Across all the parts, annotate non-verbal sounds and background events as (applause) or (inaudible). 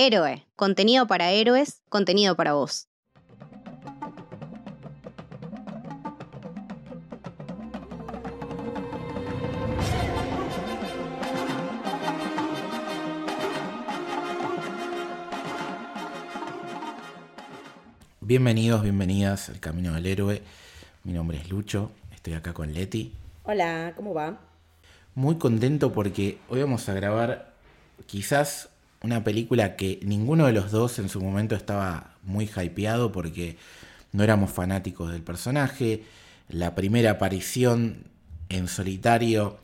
Héroe, contenido para héroes, contenido para vos. Bienvenidos, bienvenidas al Camino del Héroe. Mi nombre es Lucho, estoy acá con Leti. Hola, ¿cómo va? Muy contento porque hoy vamos a grabar quizás una película que ninguno de los dos en su momento estaba muy hypeado porque no éramos fanáticos del personaje. La primera aparición en solitario,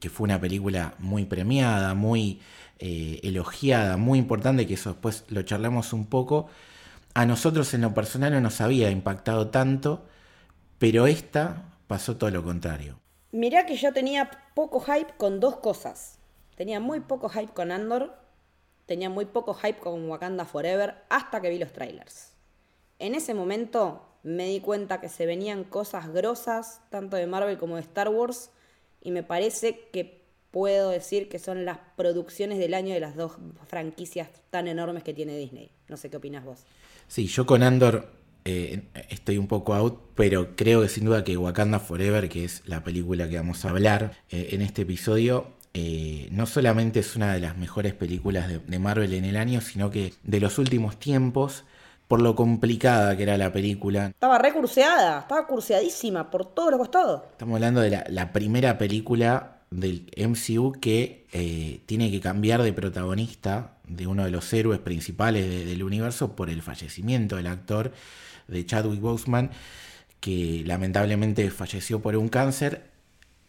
que fue una película muy premiada, muy eh, elogiada, muy importante, que eso después lo charlamos un poco. A nosotros en lo personal no nos había impactado tanto, pero esta pasó todo lo contrario. Mirá que yo tenía poco hype con dos cosas. Tenía muy poco hype con Andor, tenía muy poco hype con Wakanda Forever hasta que vi los trailers. En ese momento me di cuenta que se venían cosas grosas, tanto de Marvel como de Star Wars, y me parece que puedo decir que son las producciones del año de las dos franquicias tan enormes que tiene Disney. No sé qué opinas vos. Sí, yo con Andor eh, estoy un poco out, pero creo que sin duda que Wakanda Forever, que es la película que vamos a hablar eh, en este episodio, eh, no solamente es una de las mejores películas de, Marvel en el año, sino que de los últimos tiempos, por lo complicada que era la película. Estaba recurseada, estaba curseadísima por todos los costados. Estamos hablando de la, primera película del MCU que eh, tiene que cambiar de protagonista de uno de los héroes principales del universo por el fallecimiento del actor de Chadwick Boseman, que lamentablemente falleció por un cáncer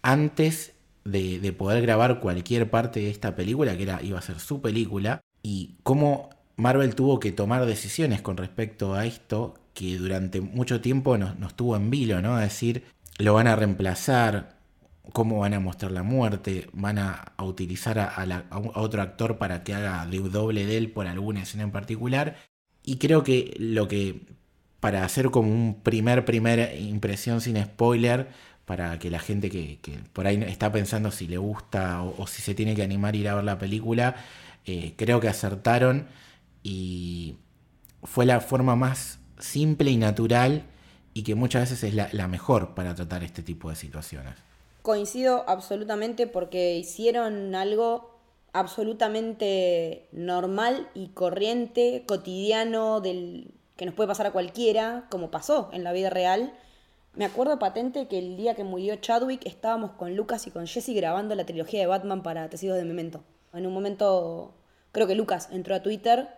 antes de, poder grabar cualquier parte de esta película, que era, iba a ser su película, y cómo Marvel tuvo que tomar decisiones con respecto a esto, que durante mucho tiempo nos, tuvo en vilo, ¿no? Es decir, lo van a reemplazar, cómo van a mostrar la muerte, van a, utilizar a, otro actor para que haga de doble de él por alguna escena en particular. Y creo que lo que, para hacer como un primer, primera impresión sin spoiler, para que la gente que, por ahí está pensando si le gusta o, si se tiene que animar a ir a ver la película, eh, creo que acertaron y fue la forma más simple y natural y que muchas veces es la, la mejor para tratar este tipo de situaciones. Coincido absolutamente porque hicieron algo absolutamente normal y corriente, cotidiano, del, que nos puede pasar a cualquiera, como pasó en la vida real me acuerdo patente que el día que murió Chadwick estábamos con Lucas y con Jesse grabando la trilogía de Batman para Tecidos de Memento. En un momento, creo que Lucas entró a Twitter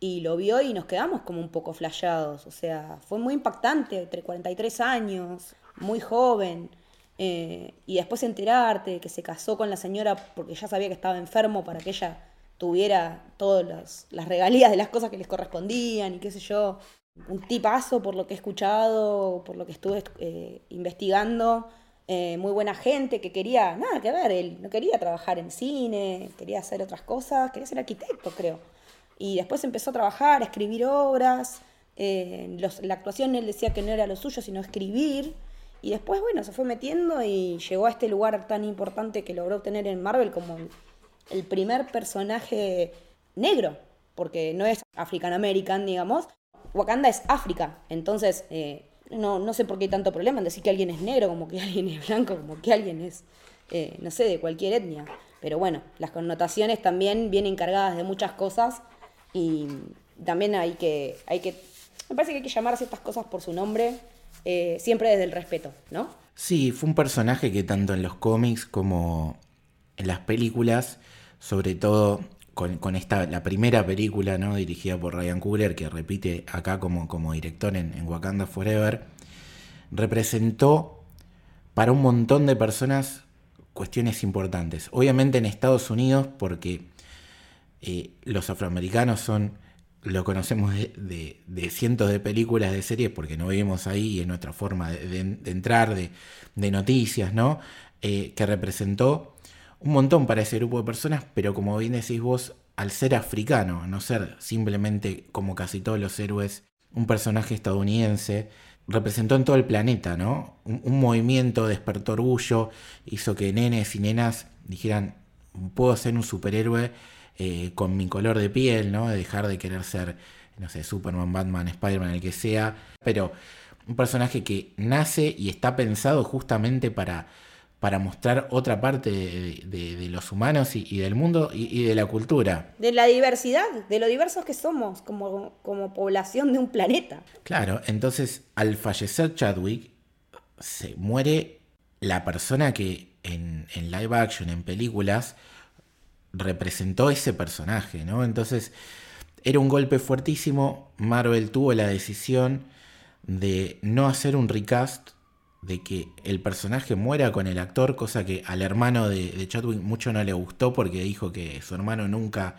y lo vio y nos quedamos como un poco flashados. O sea, fue muy impactante, entre 43 años, muy joven. Eh, y después enterarte que se casó con la señora porque ya sabía que estaba enfermo para que ella tuviera todas las, las regalías de las cosas que les correspondían y qué sé yo un tipazo por lo que he escuchado, por lo que estuve eh, investigando. Eh, muy buena gente que quería, nada que ver, él no quería trabajar en cine, quería hacer otras cosas, quería ser arquitecto, creo. Y después empezó a trabajar, a escribir obras. Eh, la actuación él decía que no era lo suyo, sino escribir. Y después, bueno, se fue metiendo y llegó a este lugar tan importante que logró obtener en Marvel como el primer personaje negro, porque no es African American, digamos, Wakanda es África, entonces eh, no, no sé por qué hay tanto problema en decir que alguien es negro, como que (laughs) alguien es blanco, como que alguien es, eh, no sé, de cualquier etnia. Pero bueno, las connotaciones también vienen cargadas de muchas cosas y también hay que, hay que, me parece que hay que llamar a cosas por su nombre, eh, siempre desde el respeto, ¿no? Sí, fue un personaje que tanto en los cómics como en las películas, sobre todo con, esta, la primera película ¿no? dirigida por Ryan Coogler, que repite acá como, como director en, Wakanda Forever, representó para un montón de personas cuestiones importantes. Obviamente en Estados Unidos, porque eh, los afroamericanos son, lo conocemos de, cientos de películas, de series, porque no vivimos ahí y es nuestra forma de, entrar, de, noticias, ¿no? Eh, que representó un montón para ese grupo de personas, pero como bien decís vos, al ser africano, no ser simplemente como casi todos los héroes, un personaje estadounidense, representó en todo el planeta, ¿no? Un, movimiento despertó orgullo, hizo que nenes y nenas dijeran, puedo ser un superhéroe eh, con mi color de piel, ¿no? De dejar de querer ser, no sé, Superman, Batman, Spider-Man, el que sea, pero un personaje que nace y está pensado justamente para, para mostrar otra parte de, los humanos y, del mundo y, de la cultura. De la diversidad, de lo diversos que somos como, como población de un planeta. Claro, entonces al fallecer Chadwick, se muere la persona que en, en live action, en películas, representó ese personaje, ¿no? Entonces era un golpe fuertísimo. Marvel tuvo la decisión de no hacer un recast, de que el personaje muera con el actor, cosa que al hermano de, Chadwick mucho no le gustó porque dijo que su hermano nunca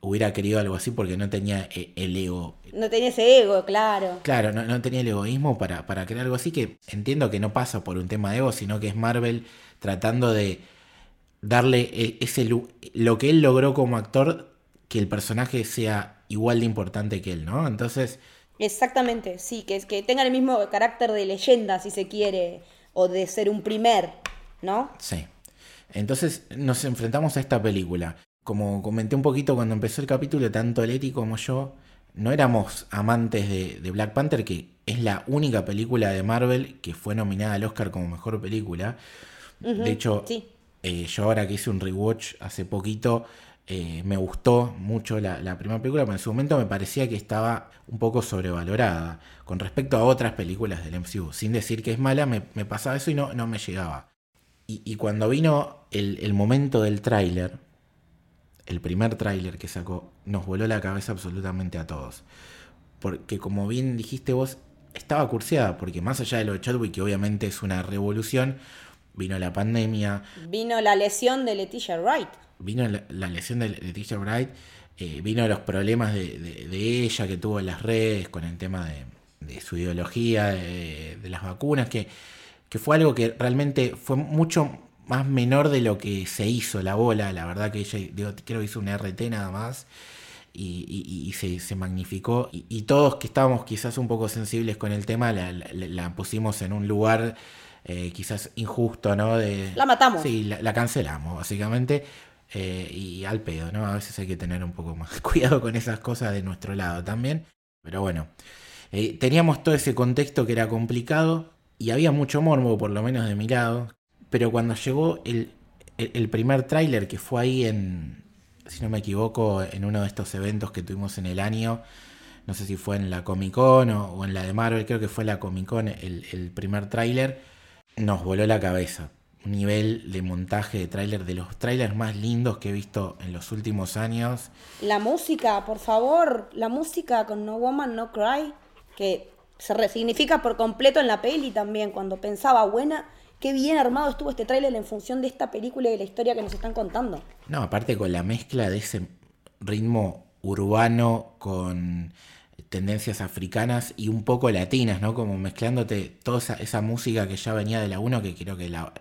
hubiera querido algo así porque no tenía eh, el ego. No tenía ese ego, claro. Claro, no, tenía el egoísmo para, para crear algo así que entiendo que no pasa por un tema de ego, sino que es Marvel tratando de darle e, ese lo que él logró como actor, que el personaje sea igual de importante que él, ¿no? Entonces... Exactamente, sí, que es que tenga el mismo carácter de leyenda, si se quiere, o de ser un primer, ¿no? Sí. Entonces nos enfrentamos a esta película. Como comenté un poquito cuando empezó el capítulo, tanto Leti como yo no éramos amantes de, Black Panther, que es la única película de Marvel que fue nominada al Oscar como mejor película. de hecho, sí. Eh, yo ahora que hice un rewatch hace poquito, eh, me gustó mucho la, primera película, pero en su momento me parecía que estaba un poco sobrevalorada con respecto a otras películas del MCU. Sin decir que es mala, me, pasaba eso y no, no me llegaba. Y, cuando vino el, momento del tráiler, el primer tráiler que sacó, nos voló la cabeza absolutamente a todos. Porque como bien dijiste vos, estaba curseada, porque más allá de lo de Chadwick, que obviamente es una revolución, vino la pandemia. Vino la lesión de Leticia Wright. Vino la, lesión de Leticia Wright, eh, vino los problemas de, ella que tuvo en las redes con el tema de, su ideología, de, las vacunas, que, que, fue algo que realmente fue mucho más menor de lo que se hizo la bola. La verdad que ella, creo que hizo un RT nada más. Y, se, magnificó. Y, todos que estábamos quizás un poco sensibles con el tema, la pusimos en un lugar eh, quizás injusto, ¿no? De, la matamos. Sí, la, cancelamos, básicamente. Eh, y al pedo, ¿no? A veces hay que tener un poco más (laughs) cuidado con esas cosas de nuestro lado también. Pero bueno, eh, teníamos todo ese contexto que era complicado y había mucho morbo, por lo menos de mi lado. Pero cuando llegó el, el, primer tráiler que fue ahí en, si no me equivoco, en uno de estos eventos que tuvimos en el año, no sé si fue en la Comic Con o, en la de Marvel, creo que fue la Comic Con el, el primer tráiler nos voló la cabeza. Un nivel de montaje de tráiler de los tráilers más lindos que he visto en los últimos años. La música, por favor, la música con No Woman No Cry, que se resignifica por completo en la peli también. Cuando pensaba, buena, qué bien armado estuvo este tráiler en función de esta película y de la historia que nos están contando. No, aparte con la mezcla de ese ritmo urbano con tendencias africanas y un poco latinas, ¿no? Como mezclándote toda esa, música que ya venía de la 1, que creo que la,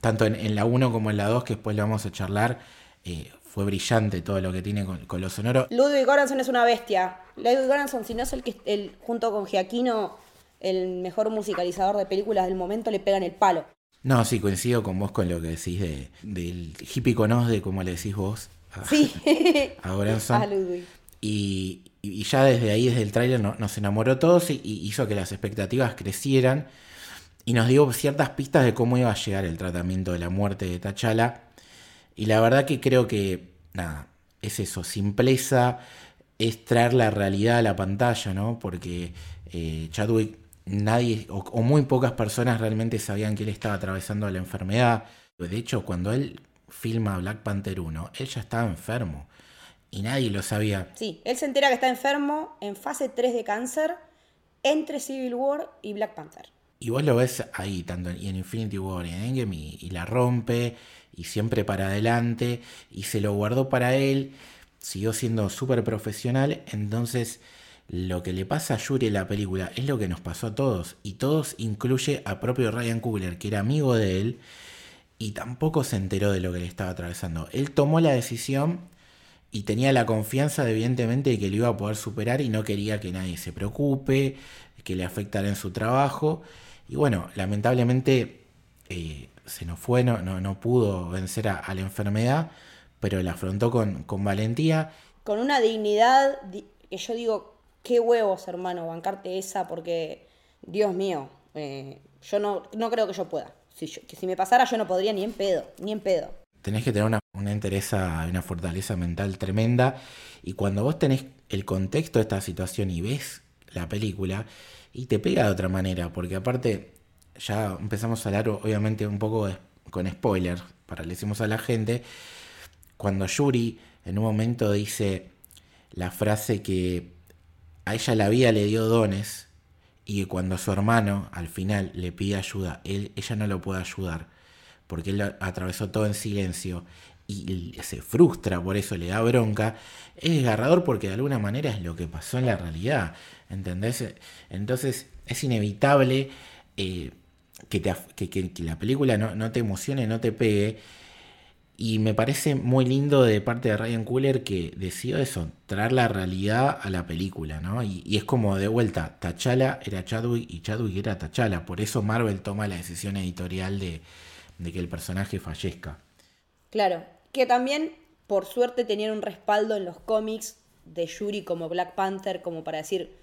tanto en, la 1 como en la 2, que después lo vamos a charlar, eh, fue brillante todo lo que tiene con, lo sonoro. Ludwig Göransson es una bestia. Ludwig Göransson, si no es el que, el, junto con Giaquino, el mejor musicalizador de películas del momento, le pegan el palo. No, sí, coincido con vos con lo que decís de, del hippie de como le decís vos. sí. (laughs) a Göransson. (laughs) Y, y, ya desde ahí, desde el tráiler, nos enamoró todos y, hizo que las expectativas crecieran y nos dio ciertas pistas de cómo iba a llegar el tratamiento de la muerte de T'Challa. Y la verdad que creo que, nada, es eso, simpleza, es traer la realidad a la pantalla, ¿no? Porque eh, Chadwick, nadie, o, o, muy pocas personas realmente sabían que él estaba atravesando la enfermedad. De hecho, cuando él filma Black Panther 1, él ya estaba enfermo y nadie lo sabía. Sí, él se entera que está enfermo en fase 3 de cáncer entre Civil War y Black Panther. Y vos lo ves ahí, tanto en Infinity War y en Endgame, y, la rompe, y siempre para adelante, y se lo guardó para él, siguió siendo súper profesional, entonces lo que le pasa a Yuri en la película es lo que nos pasó a todos, y todos incluye a propio Ryan Coogler, que era amigo de él, y tampoco se enteró de lo que le estaba atravesando. Él tomó la decisión y tenía la confianza, evidentemente, de que lo iba a poder superar y no quería que nadie se preocupe, que le afectara en su trabajo. Y bueno, lamentablemente eh, se nos fue, no, no, pudo vencer a, la enfermedad, pero la afrontó con, con valentía. Con una dignidad que yo digo, qué huevos, hermano, bancarte esa, porque, Dios mío, eh, yo no, no creo que yo pueda. Si, que si me pasara yo no podría ni en pedo, ni en pedo. Tenés que tener una, una entereza, una fortaleza mental tremenda. Y cuando vos tenés el contexto de esta situación y ves la película, y te pega de otra manera, porque aparte ya empezamos a hablar obviamente un poco con spoilers, para le decimos a la gente, cuando Yuri en un momento dice la frase que a ella la vida le dio dones y que cuando su hermano al final le pide ayuda, él, ella no lo puede ayudar, porque él atravesó todo en silencio y se frustra por eso, le da bronca, es desgarrador porque de alguna manera es lo que pasó en la realidad, ¿entendés? Entonces es inevitable eh, que, que, la película no, no, te emocione, no te pegue. Y me parece muy lindo de parte de Ryan Cooler que decidió eso, traer la realidad a la película, ¿no? Y, es como de vuelta, T'Challa era Chadwick y Chadwick era T'Challa. Por eso Marvel toma la decisión editorial de, de que el personaje fallezca. Claro, que también, por suerte, tenían un respaldo en los cómics de Yuri como Black Panther, como para decir,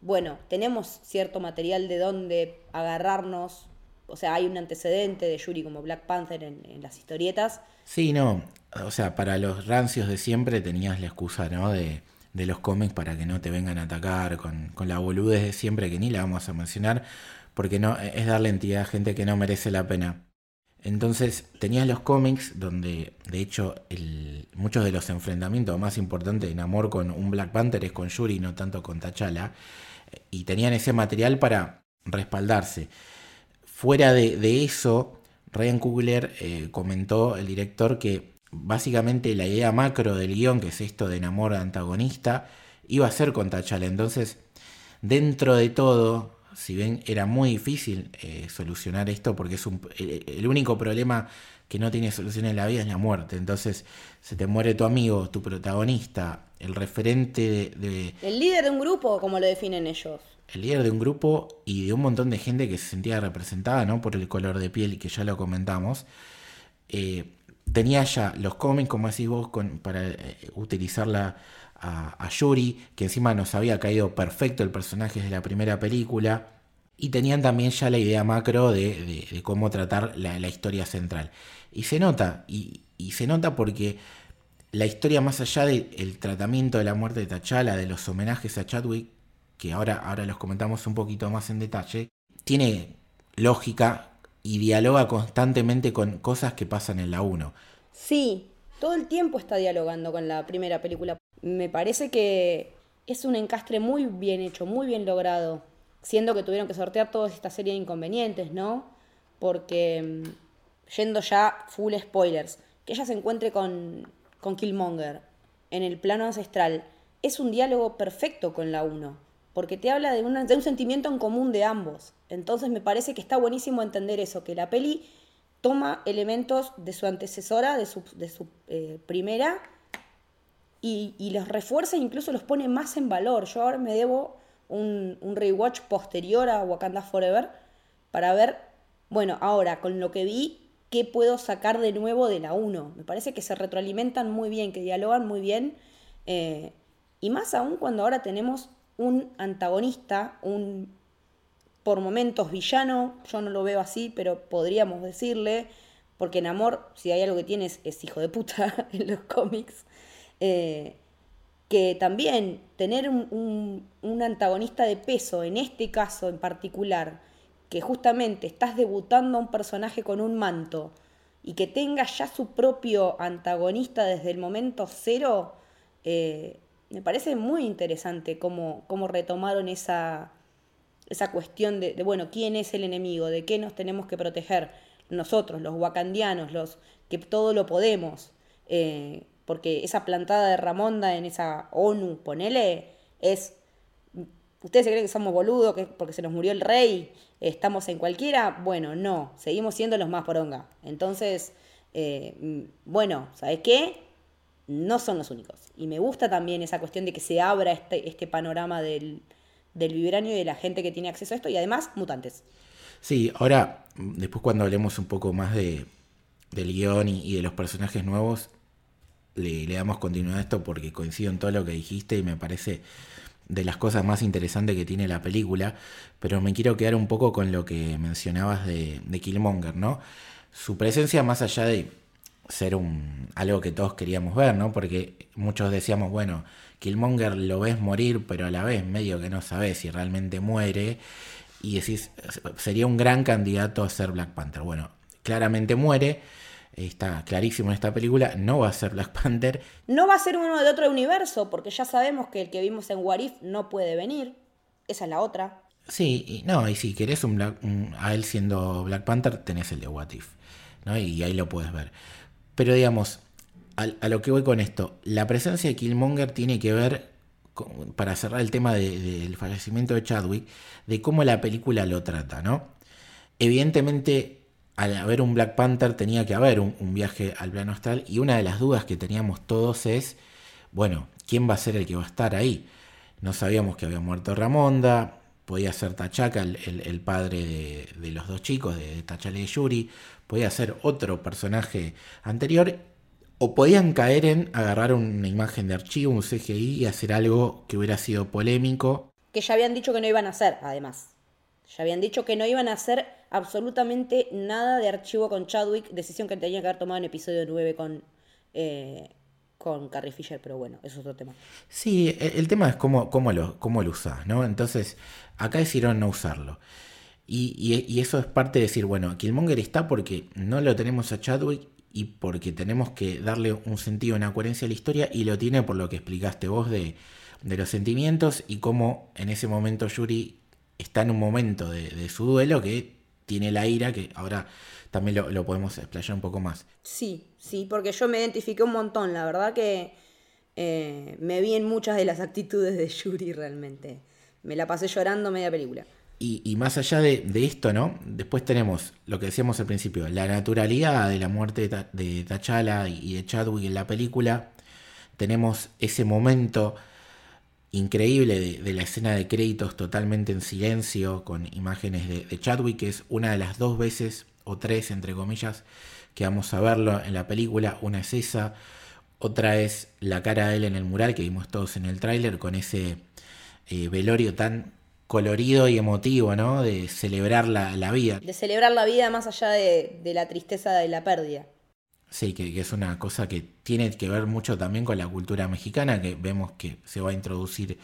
bueno, tenemos cierto material de donde agarrarnos. O sea, hay un antecedente de Yuri como Black Panther en, las historietas. Sí, no. O sea, para los rancios de siempre tenías la excusa, ¿no? De, de los cómics para que no te vengan a atacar con, con la boludez de siempre, que ni la vamos a mencionar, porque no es darle entidad a gente que no merece la pena. Entonces tenías los cómics donde de hecho muchos de los enfrentamientos más importantes en amor con un Black Panther es con Yuri, no tanto con T'Challa, y tenían ese material para respaldarse. Fuera de, eso, Ryan Coogler eh, comentó, el director, que básicamente la idea macro del guion, que es esto de enamor antagonista, iba a ser con T'Challa. Entonces, dentro de todo, si bien era muy difícil eh, solucionar esto, porque es un, el, único problema que no tiene solución en la vida es la muerte. Entonces, se te muere tu amigo, tu protagonista, el referente de, El líder de un grupo, como lo definen ellos. El líder de un grupo y de un montón de gente que se sentía representada, ¿no? Por el color de piel, que ya lo comentamos. Eh, tenía ya los cómics, como decís vos, con, para eh, utilizarla a, Yuri, que encima nos había caído perfecto el personaje de la primera película. Y tenían también ya la idea macro de, cómo tratar la, historia central. Y se nota, y, se nota porque la historia más allá del tratamiento de la muerte de T'Challa, de los homenajes a Chadwick, que ahora, ahora los comentamos un poquito más en detalle, tiene lógica y dialoga constantemente con cosas que pasan en la 1. Sí, todo el tiempo está dialogando con la primera película me parece que es un encastre muy bien hecho, muy bien logrado, siendo que tuvieron que sortear toda esta serie de inconvenientes, ¿no? Porque, mm, yendo ya full spoilers, que ella se encuentre con, con Killmonger en el plano ancestral, es un diálogo perfecto con la 1, porque te habla de, de, un sentimiento en común de ambos. Entonces me parece que está buenísimo entender eso, que la peli toma elementos de su antecesora, de su, de su eh, primera, y, los refuerza e incluso los pone más en valor. Yo ahora me debo un, rewatch posterior a Wakanda Forever para ver, bueno, ahora con lo que vi, qué puedo sacar de nuevo de la 1. Me parece que se retroalimentan muy bien, que dialogan muy bien. Eh, y más aún cuando ahora tenemos un antagonista, un por momentos villano, yo no lo veo así, pero podríamos decirle, porque en amor, si hay algo que tienes, es hijo de puta (laughs) en los cómics. Eh, que también tener un, antagonista de peso, en este caso en particular, que justamente estás debutando a un personaje con un manto y que tenga ya su propio antagonista desde el momento cero, eh, me parece muy interesante cómo, cómo retomaron esa, esa cuestión de, bueno, quién es el enemigo, de qué nos tenemos que proteger nosotros, los wakandianos, los que todo lo podemos. Eh, porque esa plantada de Ramonda en esa ONU, ponele, es... ¿Ustedes se creen que somos boludos que porque se nos murió el rey? ¿Estamos en cualquiera? Bueno, no, seguimos siendo los más poronga. Entonces, eh, bueno, ¿sabes qué? No son los únicos. Y me gusta también esa cuestión de que se abra este, este panorama del, del vibranio y de la gente que tiene acceso a esto y además mutantes. Sí, ahora, después cuando hablemos un poco más de, del guion y, y de los personajes nuevos, le, le damos continuidad a esto porque coincido en todo lo que dijiste y me parece de las cosas más interesantes que tiene la película, pero me quiero quedar un poco con lo que mencionabas de, de Killmonger, ¿no? Su presencia más allá de ser un algo que todos queríamos ver, ¿no? Porque muchos decíamos, bueno, Killmonger lo ves morir, pero a la vez medio que no sabes si realmente muere y decís, sería un gran candidato a ser Black Panther. Bueno, claramente muere, está clarísimo en esta película, no va a ser Black Panther. No va a ser uno de otro universo, porque ya sabemos que el que vimos en Warif no puede venir. Esa es la otra. Sí, y, no, y si querés un Black, a él siendo Black Panther, tenés el de What If, ¿no? Y ahí lo puedes ver. Pero digamos, a, lo que voy con esto, la presencia de Killmonger tiene que ver, para cerrar el tema del fallecimiento de Chadwick, de cómo la película lo trata, ¿no? Evidentemente, al haber un Black Panther tenía que haber un, viaje al plano astral y una de las dudas que teníamos todos es, bueno, ¿quién va a ser el que va a estar ahí? No sabíamos que había muerto Ramonda, podía ser Tachaca, el, padre de, de, los dos chicos, de Tachala y de Yuri, podía ser otro personaje anterior, o podían caer en agarrar una imagen de archivo, un CGI y hacer algo que hubiera sido polémico. Que ya habían dicho que no iban a hacer, además. Ya habían dicho que no iban a hacer absolutamente nada de archivo con Chadwick, decisión que tenían que haber tomado en episodio 9 con, eh, con Carrie Fisher, pero bueno, eso es otro tema. Sí, el, tema es cómo, cómo, lo, cómo lo usás, ¿no? Entonces, acá decidieron no usarlo. Y, eso es parte de decir, bueno, Killmonger está porque no lo tenemos a Chadwick y porque tenemos que darle un sentido, una coherencia a la historia y lo tiene por lo que explicaste vos de, los sentimientos y cómo en ese momento Yuri está en un momento de, su duelo que tiene la ira, que ahora también lo, podemos explayar un poco más. Sí, sí, porque yo me identifiqué un montón, la verdad que eh, me vi en muchas de las actitudes de Yuri realmente. Me la pasé llorando media película. Y, más allá de, esto, ¿no? Después tenemos lo que decíamos al principio, la naturalidad de la muerte de, T'Challa y de Chadwick en la película. Tenemos ese momento increíble de, la escena de créditos totalmente en silencio, con imágenes de, Chadwick, que es una de las dos veces, o tres, entre comillas, que vamos a verlo en la película. Una es esa, otra es la cara de él en el mural que vimos todos en el tráiler, con ese eh, velorio tan colorido y emotivo, ¿no? De celebrar la, vida. De celebrar la vida más allá de, la tristeza de la pérdida. Sí, que, es una cosa que tiene que ver mucho también con la cultura mexicana, que vemos que se va a introducir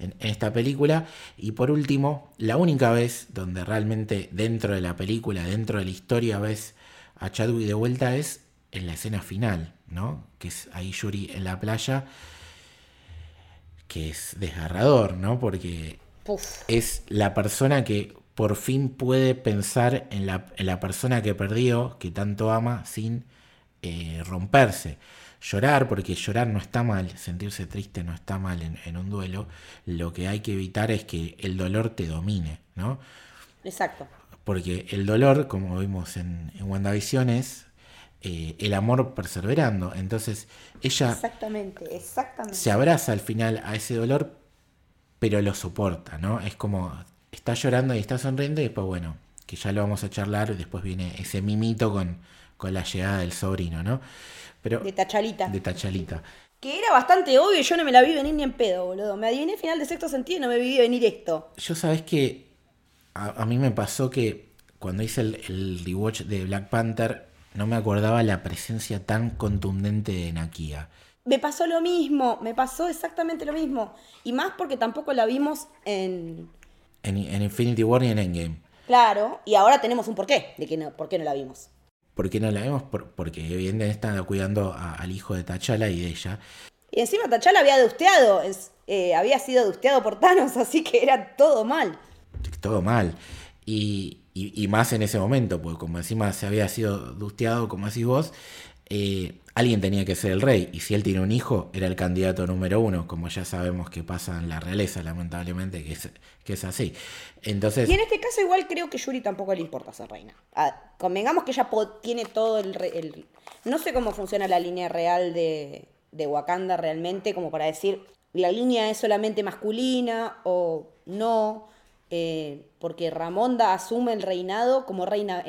en, esta película. Y por último, la única vez donde realmente dentro de la película, dentro de la historia, ves a Chadwick de vuelta es en la escena final, ¿no? Que es ahí Yuri en la playa, que es desgarrador, ¿no? Porque es la persona que por fin puede pensar en la, persona que perdió, que tanto ama, sin eh, romperse. Llorar, porque llorar no está mal, sentirse triste no está mal en, un duelo. Lo que hay que evitar es que el dolor te domine, ¿no? Exacto. Porque el dolor, como vimos en, en WandaVision, es eh, el amor perseverando. Entonces, ella exactamente, exactamente. se abraza al final a ese dolor, pero lo soporta, ¿no? Es como, está llorando y está sonriendo y después, bueno, que ya lo vamos a charlar, y después viene ese mimito con, con la llegada del sobrino, ¿no? Pero, de Tachalita. De Tachalita. Que era bastante obvio, yo no me la vi venir ni en pedo, boludo. Me adiviné final de sexto sentido y no me vi venir esto. Yo sabes que a, mí me pasó que cuando hice el, el rewatch de Black Panther, no me acordaba la presencia tan contundente de Nakia me pasó lo mismo, me pasó exactamente lo mismo. Y más porque tampoco la vimos en... En, Infinity War y en Endgame. Claro, y ahora tenemos un porqué de que no, por qué no la vimos. ¿Por qué no la vimos? porque evidentemente estaba cuidando al hijo de T'Challa y de ella. Y encima T'Challa había dusteado, eh, había sido dusteado por Thanos, (laughs) así que era todo mal. Todo mal. Y, y, más en ese momento, porque como encima se había sido dusteado, como decís vos, eh, alguien tenía que ser el rey, y si él tiene un hijo, era el candidato número uno, como ya sabemos que pasa en la realeza, lamentablemente, que es, que es así. Entonces, y en este caso igual creo que Yuri tampoco le importa ser reina. Ah, convengamos que ella tiene todo el, No sé cómo funciona la línea real de, de Wakanda realmente, como para decir, la línea es solamente masculina o no. Eh, porque Ramonda asume el reinado como reina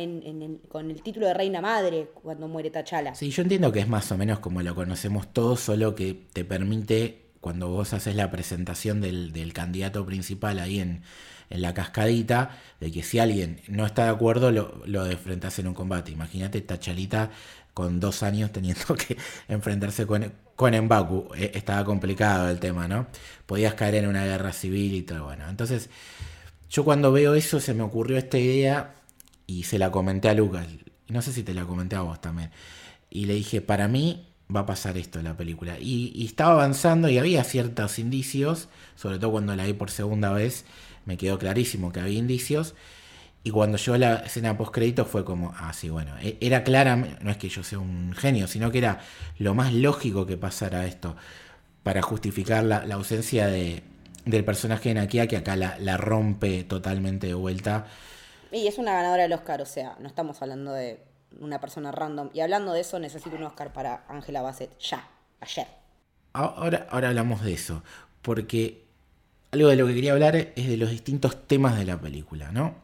con el título de reina madre cuando muere Tachala. Sí, yo entiendo que es más o menos como lo conocemos todos, solo que te permite, cuando vos haces la presentación del, candidato principal ahí en, la cascadita, de que si alguien no está de acuerdo, lo, lo enfrentas en un combate. Imagínate Tachalita con dos años teniendo que (laughs) enfrentarse con, con Mbaku. E, estaba complicado el tema, ¿no? Podías caer en una guerra civil y todo. Bueno, entonces yo cuando veo eso se me ocurrió esta idea y se la comenté a Lucas. No sé si te la comenté a vos también. Y le dije, para mí va a pasar esto en la película. Y, estaba avanzando y había ciertos indicios, sobre todo cuando la vi por segunda vez, me quedó clarísimo que había indicios. Y cuando llegó la escena post crédito fue como, ah, sí, bueno, e, era clara, no es que yo sea un genio, sino que era lo más lógico que pasara esto para justificar la ausencia de, del personaje de Nakia que acá la, rompe totalmente de vuelta. Y es una ganadora del Oscar, o sea, no estamos hablando de una persona random. Y hablando de eso, necesito un Oscar para Angela Bassett ya, ayer. Ahora, ahora hablamos de eso, porque algo de lo que quería hablar es de los distintos temas de la película, ¿no?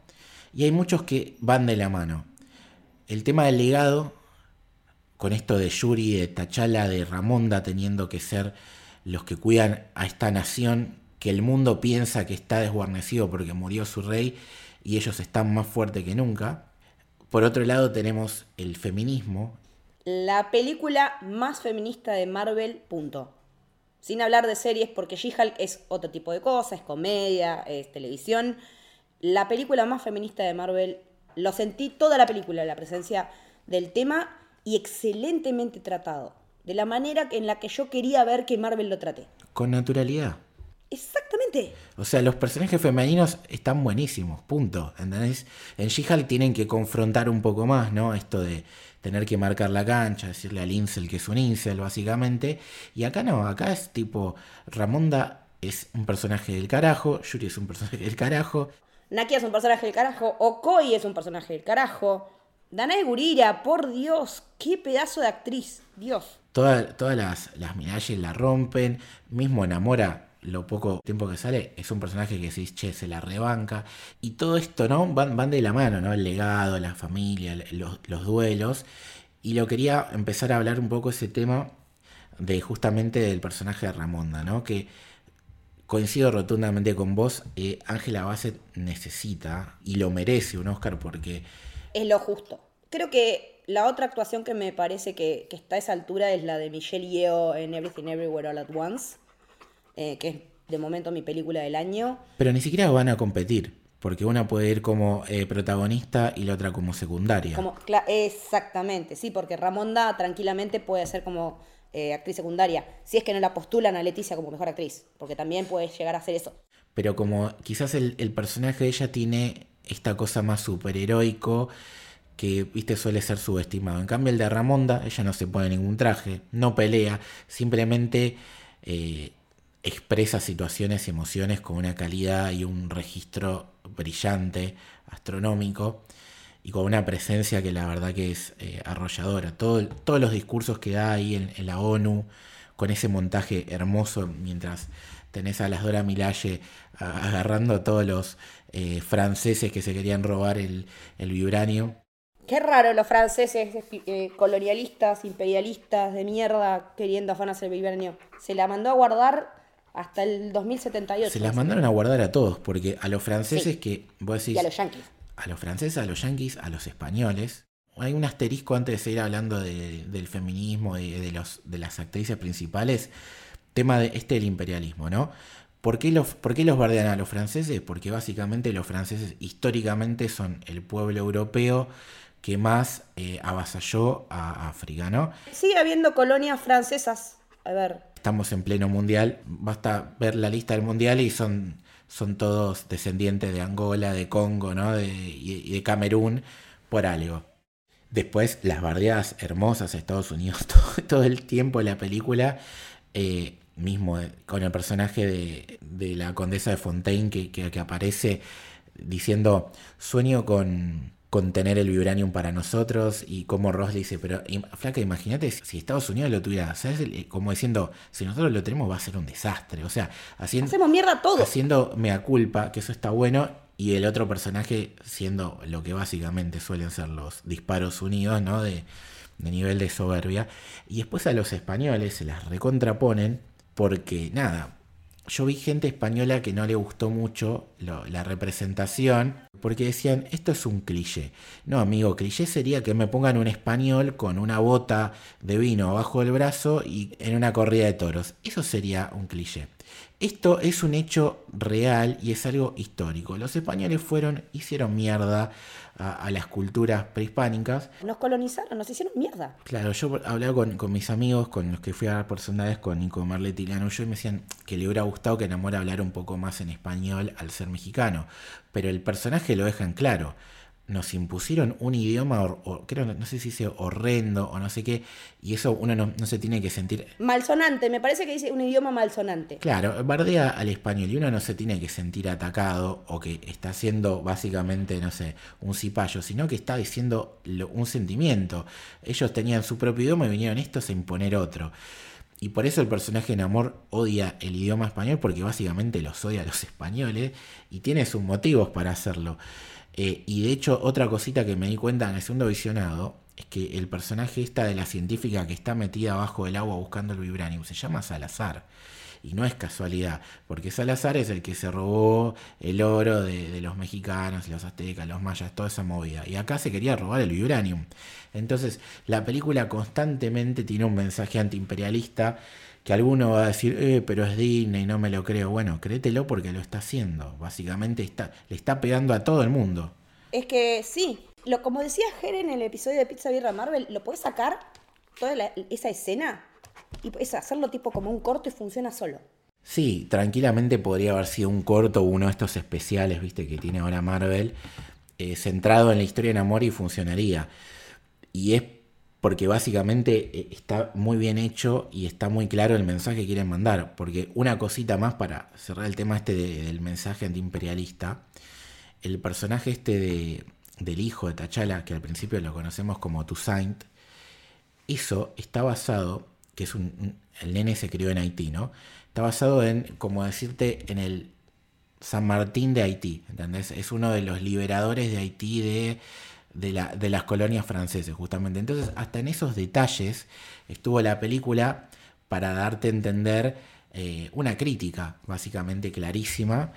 Y hay muchos que van de la mano. El tema del legado, con esto de Yuri, de Tachala, de Ramonda teniendo que ser los que cuidan a esta nación que el mundo piensa que está desguarnecido porque murió su rey y ellos están más fuertes que nunca. Por otro lado tenemos el feminismo. La película más feminista de Marvel, punto. Sin hablar de series, porque She-Hulk es otro tipo de cosa, es comedia, es televisión. La película más feminista de Marvel, lo sentí toda la película, la presencia del tema y excelentemente tratado. De la manera en la que yo quería ver que Marvel lo trate. Con naturalidad. Exactamente. O sea, los personajes femeninos están buenísimos, punto. ¿Entendés? En she tienen que confrontar un poco más, ¿no? Esto de tener que marcar la cancha, decirle al incel que es un incel, básicamente. Y acá no, acá es tipo, Ramonda es un personaje del carajo, Yuri es un personaje del carajo. Nakia es un personaje del carajo, Okoi es un personaje del carajo. Danae Gurira, por Dios, qué pedazo de actriz, Dios. todas las, las la rompen, mismo enamora lo poco tiempo que sale, es un personaje que decís, che, se la rebanca. Y todo esto, ¿no? Van, van de la mano, ¿no? El legado, la familia, los, duelos. Y lo quería empezar a hablar un poco ese tema de justamente del personaje de Ramonda, ¿no? Que coincido rotundamente con vos, eh, Ángela Bassett necesita y lo merece un Oscar porque... Es lo justo. Creo que la otra actuación que me parece que, que está a esa altura es la de Michelle Yeoh en Everything Everywhere All at Once eh, que es de momento mi película del año. Pero ni siquiera van a competir, porque una puede ir como eh, protagonista y la otra como secundaria. Como, exactamente, sí, porque Ramonda tranquilamente puede ser como eh, actriz secundaria, si es que no la postulan a Leticia como mejor actriz, porque también puede llegar a hacer eso. Pero como quizás el, el personaje de ella tiene esta cosa más superheroico que viste suele ser subestimado. En cambio el de Ramonda, ella no se pone ningún traje, no pelea, simplemente expresa situaciones y emociones con una calidad y un registro brillante, astronómico, y con una presencia que la verdad que es eh, arrolladora. Todo, todos los discursos que da ahí en, la ONU, con ese montaje hermoso, mientras tenés a las Dora Milaje agarrando a todos los eh, franceses que se querían robar el, el vibranio. Qué raro los franceses eh, colonialistas, imperialistas de mierda queriendo afanarse el vibranio. Se la mandó a guardar hasta el 2078. Se las mandaron a guardar a todos, porque a los franceses que vos decís... Y a los yanquis. A los franceses, a los yanquis, a los españoles. Hay un asterisco antes de seguir hablando del feminismo, de, de, los, de las actrices principales. Tema de este del imperialismo, ¿no? ¿Por qué, los, ¿Por qué los bardean a los franceses? Porque básicamente los franceses históricamente son el pueblo europeo que más eh, avasalló a África, ¿no? Sigue habiendo colonias francesas. A ver, estamos en pleno mundial, basta ver la lista del mundial y son, son todos descendientes de Angola, de Congo, ¿no? De, y, de Camerún, por algo. Después, las bardeadas hermosas a Estados Unidos (laughs) todo, el tiempo en la película, eh, mismo con el personaje de, la condesa de Fontaine que, que aparece diciendo, sueño con, contener el vibranium para nosotros y como Ross dice, pero flaca, imagínate si Estados Unidos lo tuviera, ¿sabes? Como diciendo, si nosotros lo tenemos va a ser un desastre, o sea, haciendo... Hacemos mierda todo. Haciendo mea culpa, que eso está bueno, y el otro personaje siendo lo que básicamente suelen ser los disparos unidos, ¿no? De, de nivel de soberbia. Y después a los españoles se las recontraponen porque, nada, yo vi gente española que no le gustó mucho la representación porque decían, esto es un cliché. No, amigo, cliché sería que me pongan un español con una bota de vino abajo del brazo y en una corrida de toros. Eso sería un cliché. Esto es un hecho real y es algo histórico. Los españoles fueron, hicieron mierda a, las culturas prehispánicas. Nos colonizaron, nos hicieron mierda. Claro, yo hablaba con, con mis amigos, con los que fui a dar por con Nico Marletti y yo, y me decían que le hubiera gustado que Namora hablara un poco más en español al ser mexicano. Pero el personaje lo deja en claro nos impusieron un idioma, o, creo, no sé si dice horrendo o no sé qué, y eso uno no, se tiene que sentir... Malsonante, me parece que dice un idioma malsonante. Claro, bardea al español y uno no se tiene que sentir atacado o que está haciendo básicamente, no sé, un cipayo, sino que está diciendo un sentimiento. Ellos tenían su propio idioma y vinieron estos a imponer otro. Y por eso el personaje en Amor odia el idioma español, porque básicamente los odia a los españoles y tiene sus motivos para hacerlo. Eh, y de hecho, otra cosita que me di cuenta en el segundo visionado es que el personaje esta de la científica que está metida abajo del agua buscando el vibranium se llama Salazar. Y no es casualidad, porque Salazar es el que se robó el oro de, los mexicanos, los aztecas, los mayas, toda esa movida. Y acá se quería robar el vibranium. Entonces, la película constantemente tiene un mensaje antiimperialista que alguno va a decir, eh, pero es Disney, no me lo creo. Bueno, créetelo porque lo está haciendo. Básicamente está, le está pegando a todo el mundo. Es que sí, lo, como decía Jer en el episodio de Pizza Birra Marvel, lo puedes sacar toda esa escena y puedes hacerlo tipo como un corto y funciona solo. Sí, tranquilamente podría haber sido un corto o uno de estos especiales, viste, que tiene ahora Marvel, eh, centrado en la historia de amor y funcionaría. Y es porque básicamente eh, está muy bien hecho y está muy claro el mensaje que quieren mandar. Porque una cosita más para cerrar el tema este del mensaje antiimperialista, el personaje este de, del hijo de T'Challa, que al principio lo conocemos como Toussaint, eso está basado, que es un, el nene se crió en Haití, ¿no? Está basado en, como decirte, en el San Martín de Haití, ¿entendés? Es uno de los liberadores de Haití de de, la, de las colonias francesas, justamente. Entonces, hasta en esos detalles estuvo la película para darte a entender eh, una crítica, básicamente clarísima,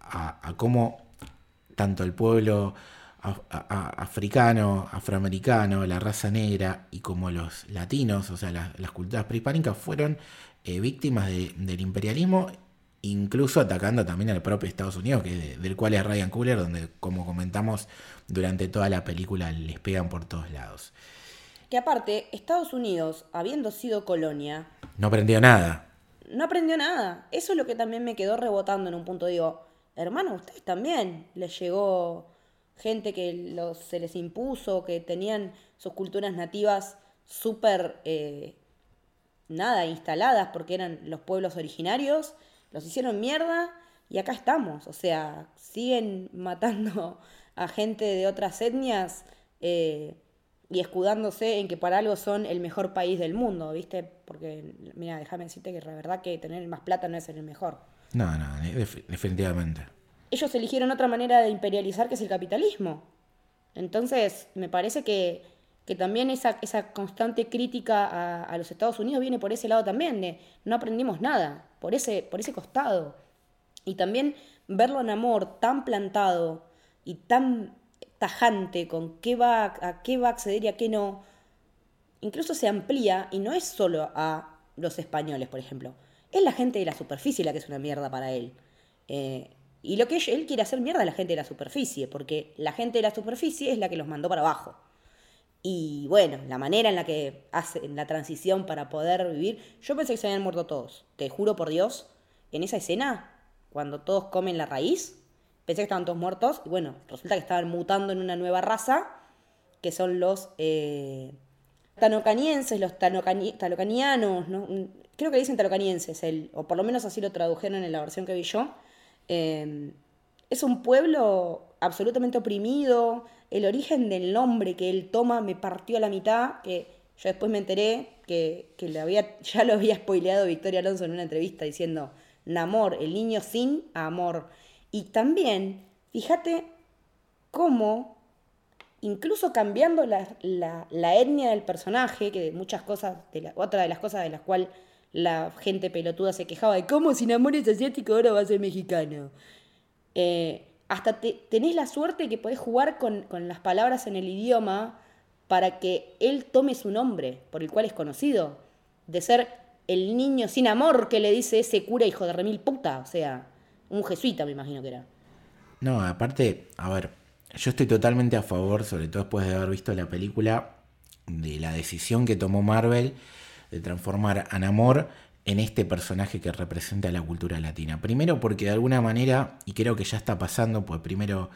a, cómo tanto el pueblo africano, afroamericano, la raza negra y como los latinos, o sea, las culturas prehispánicas, fueron eh, víctimas del imperialismo incluso atacando también al propio Estados Unidos, que del cual es Ryan Cooler, donde como comentamos durante toda la película les pegan por todos lados. Que aparte, Estados Unidos, habiendo sido colonia... No aprendió nada. No aprendió nada. Eso es lo que también me quedó rebotando en un punto. Digo, hermano, ustedes también les llegó gente que se les impuso, que tenían sus culturas nativas súper, eh, nada, instaladas porque eran los pueblos originarios los hicieron mierda y acá estamos. O sea, siguen (laughs) matando a gente de otras etnias eh, y escudándose en que para algo son el mejor país del mundo, ¿viste? Porque, mira, déjame decirte que la verdad que tener más plata no es el mejor. No, no, definitivamente. Ellos eligieron otra manera de imperializar que es el capitalismo. Entonces, me parece que, también esa, esa constante crítica a, a, los Estados Unidos viene por ese lado también, de no aprendimos nada por ese, por ese costado. Y también verlo en amor tan plantado y tan tajante con qué va, a qué va a acceder y a qué no, incluso se amplía y no es solo a los españoles, por ejemplo. Es la gente de la superficie la que es una mierda para él. Eh, y lo que él quiere hacer mierda es la gente de la superficie, porque la gente de la superficie es la que los mandó para abajo. Y bueno, la manera en la que hacen la transición para poder vivir, yo pensé que se habían muerto todos. Te juro por Dios, en esa escena, cuando todos comen la raíz, pensé que estaban todos muertos. Y bueno, resulta que estaban mutando en una nueva raza, que son los eh, tanocanienses, los talocanianos, ¿no? creo que dicen talocanienses, el, o por lo menos así lo tradujeron en la versión que vi yo. Eh, es un pueblo absolutamente oprimido, el origen del nombre que él toma me partió a la mitad, que yo después me enteré que, (laughs) ya lo había spoileado Victoria Alonso en una entrevista diciendo Namor, el niño sin amor. Y también, fíjate cómo, incluso cambiando la, etnia del personaje, que muchas cosas, de otra de las cosas de las cuales la gente pelotuda se quejaba de cómo sin amor es asiático ahora va a ser mexicano. Eh, hasta tenés la suerte que podés jugar con, con, las palabras en el idioma para que él tome su nombre, por el cual es conocido, de ser el niño sin amor que le dice ese cura hijo de remil puta, o sea, un jesuita me imagino que era. No, aparte, a ver, yo estoy totalmente a favor, sobre todo después de haber visto la película, de la decisión que tomó Marvel de transformar a Namor en este personaje que representa la cultura latina. Primero porque de alguna manera, y creo que ya está pasando, pues primero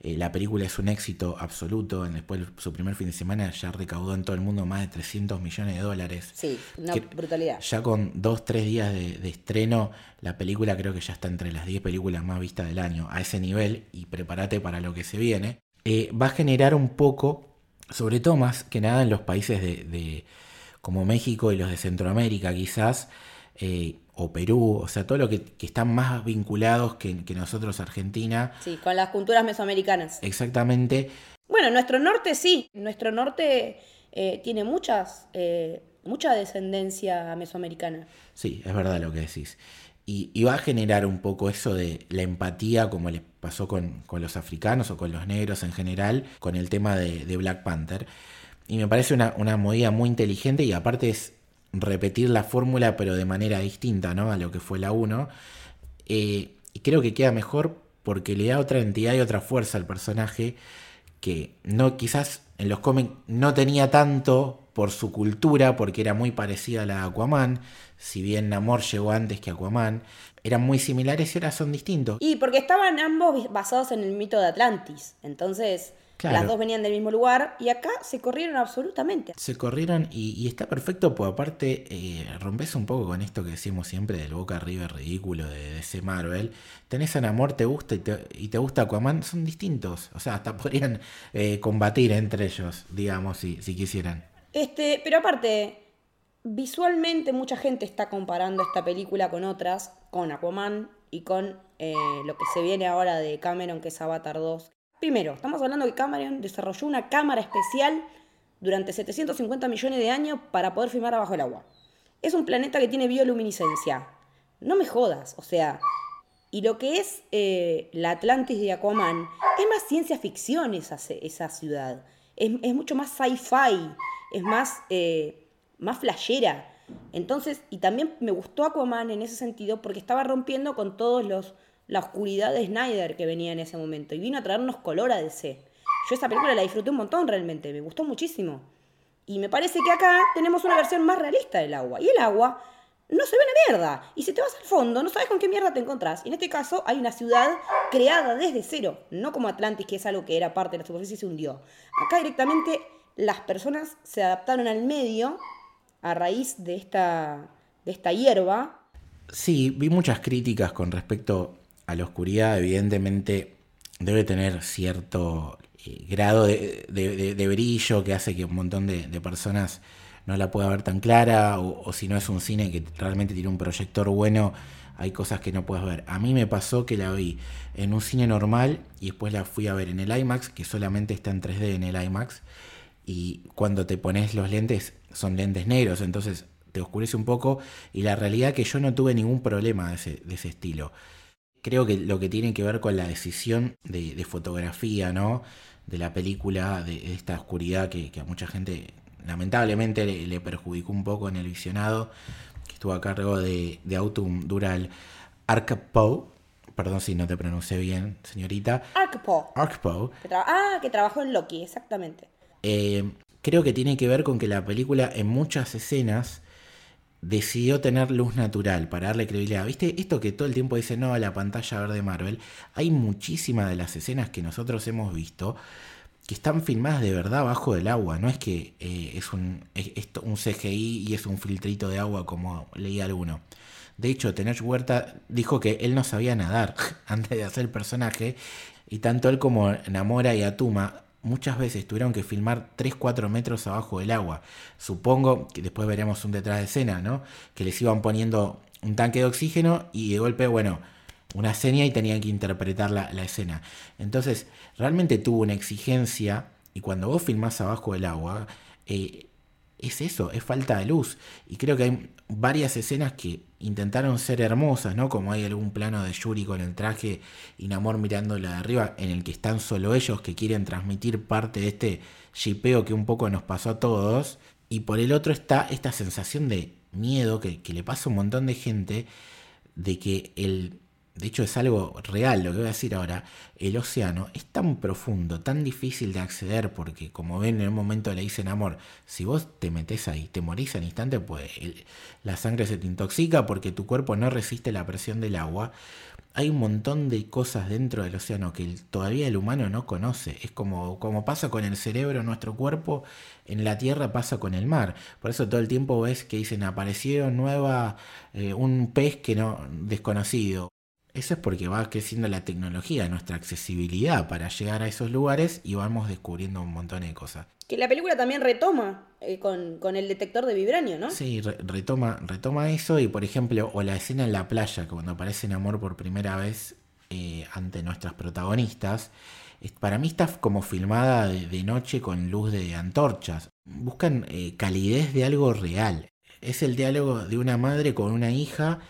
eh, la película es un éxito absoluto, después su primer fin de semana ya recaudó en todo el mundo más de 300 millones de dólares. Sí, una brutalidad. Ya con dos, tres días de, de, estreno, la película creo que ya está entre las 10 películas más vistas del año, a ese nivel, y prepárate para lo que se viene. Eh, va a generar un poco, sobre todo más que nada en los países de como México y los de Centroamérica quizás, eh, o Perú, o sea, todo lo que, están más vinculados que, nosotros Argentina. Sí, con las culturas mesoamericanas. Exactamente. Bueno, nuestro norte sí, nuestro norte eh, tiene muchas, eh, mucha descendencia mesoamericana. Sí, es verdad lo que decís. Y, va a generar un poco eso de la empatía, como les pasó con, los africanos o con los negros en general, con el tema de, Black Panther. Y me parece una, una movida muy inteligente y aparte es repetir la fórmula pero de manera distinta ¿no? a lo que fue la 1. Eh, y creo que queda mejor porque le da otra entidad y otra fuerza al personaje que no quizás en los cómics no tenía tanto por su cultura, porque era muy parecida a la de Aquaman, si bien Namor llegó antes que Aquaman, eran muy similares y ahora son distintos. Y porque estaban ambos basados en el mito de Atlantis, entonces las dos venían del mismo lugar y acá se corrieron absolutamente. Se corrieron y, está perfecto, pues aparte eh, rompes un poco con esto que decimos siempre del boca arriba ridículo de ese Marvel. Tenés a Namor, te gusta y te, y te, gusta Aquaman, son distintos. O sea, hasta (laughs) podrían eh, combatir entre ellos, digamos, si, si quisieran. Este, pero aparte, visualmente mucha gente está comparando esta película con otras, con Aquaman y con eh, lo que se viene ahora de Cameron, que es Avatar 2. Primero, estamos hablando que Cameron desarrolló una cámara especial durante 750 millones de años para poder filmar abajo el agua. Es un planeta que tiene bioluminiscencia. No me jodas, o sea. Y lo que es eh, la Atlantis de Aquaman es más ciencia ficción esa, esa ciudad. Es, mucho más sci-fi, es más, eh, más flashera. Entonces, y también me gustó Aquaman en ese sentido porque estaba rompiendo con todos los la oscuridad de Snyder que venía en ese momento y vino a traernos color a DC. Yo esta película la disfruté un montón realmente, me gustó muchísimo. Y me parece que acá tenemos una versión más realista del agua. Y el agua no se ve una mierda. Y si te vas al fondo, no sabes con qué mierda te encontrás. Y en este caso hay una ciudad creada desde cero, no como Atlantis, que es algo que era parte de la superficie y se hundió. Acá directamente las personas se adaptaron al medio a raíz de esta, de esta hierba. Sí, vi muchas críticas con respecto a la oscuridad, evidentemente debe tener cierto eh, grado de, brillo que hace que un montón de, personas no la pueda ver tan clara, o, si no es un cine que realmente tiene un proyector bueno, hay cosas que no puedes ver. A mí me pasó que la vi en un cine normal y después la fui a ver en el IMAX, que solamente está en 3D en el IMAX, y cuando te pones los lentes son lentes negros, entonces te oscurece un poco, y la realidad es que yo no tuve ningún problema de ese, de ese estilo creo que lo que tiene que ver con la decisión de, fotografía, ¿no? De la película, de, esta oscuridad que, a mucha gente lamentablemente le, perjudicó un poco en el visionado, que estuvo a cargo de, de Autumn Dural Arcapo. Perdón si no te pronuncié bien, señorita. Arcapo. Arcapo. ah, que trabajó en Loki, exactamente. Eh, creo que tiene que ver con que la película en muchas escenas decidió tener luz natural para darle credibilidad. ¿Viste? Esto que todo el tiempo dice, no, la pantalla verde Marvel. Hay muchísimas de las escenas que nosotros hemos visto que están filmadas de verdad bajo del agua. No es que eh, es, un, un CGI y es un filtrito de agua como leí alguno. De hecho, Tenoch Huerta dijo que él no sabía nadar (laughs) antes de hacer el personaje. Y tanto él como Namora y Atuma muchas veces tuvieron que filmar 3-4 metros abajo del agua. Supongo que después veremos un detrás de escena, ¿no? Que les iban poniendo un tanque de oxígeno y de golpe, bueno, una seña y tenían que interpretar la, escena. Entonces, realmente tuvo una exigencia y cuando vos filmás abajo del agua, eh, es eso, es falta de luz. Y creo que hay varias escenas que intentaron ser hermosas, ¿no? Como hay algún plano de Yuri con el traje y Namor mirándola de arriba, en el que están solo ellos que quieren transmitir parte de este shipeo que un poco nos pasó a todos. Y por el otro está esta sensación de miedo que, que le pasa a un montón de gente de que el de hecho es algo real lo que voy a decir ahora, el océano es tan profundo, tan difícil de acceder, porque como ven en un momento le dicen amor, si vos te metes ahí, te morís al instante, pues la sangre se te intoxica porque tu cuerpo no resiste la presión del agua. Hay un montón de cosas dentro del océano que todavía el humano no conoce. Es como, como pasa con el cerebro, nuestro cuerpo, en la tierra pasa con el mar. Por eso todo el tiempo ves que dicen apareció nueva eh, un pez que no desconocido eso es porque va creciendo la tecnología, nuestra accesibilidad para llegar a esos lugares y vamos descubriendo un montón de cosas. Que la película también retoma eh, con, el detector de vibranio, ¿no? Sí, retoma, retoma eso y por ejemplo, o la escena en la playa, cuando aparece en amor por primera vez eh, ante nuestras protagonistas, para mí está como filmada de, noche con luz de antorchas. Buscan eh, calidez de algo real. Es el diálogo de una madre con una hija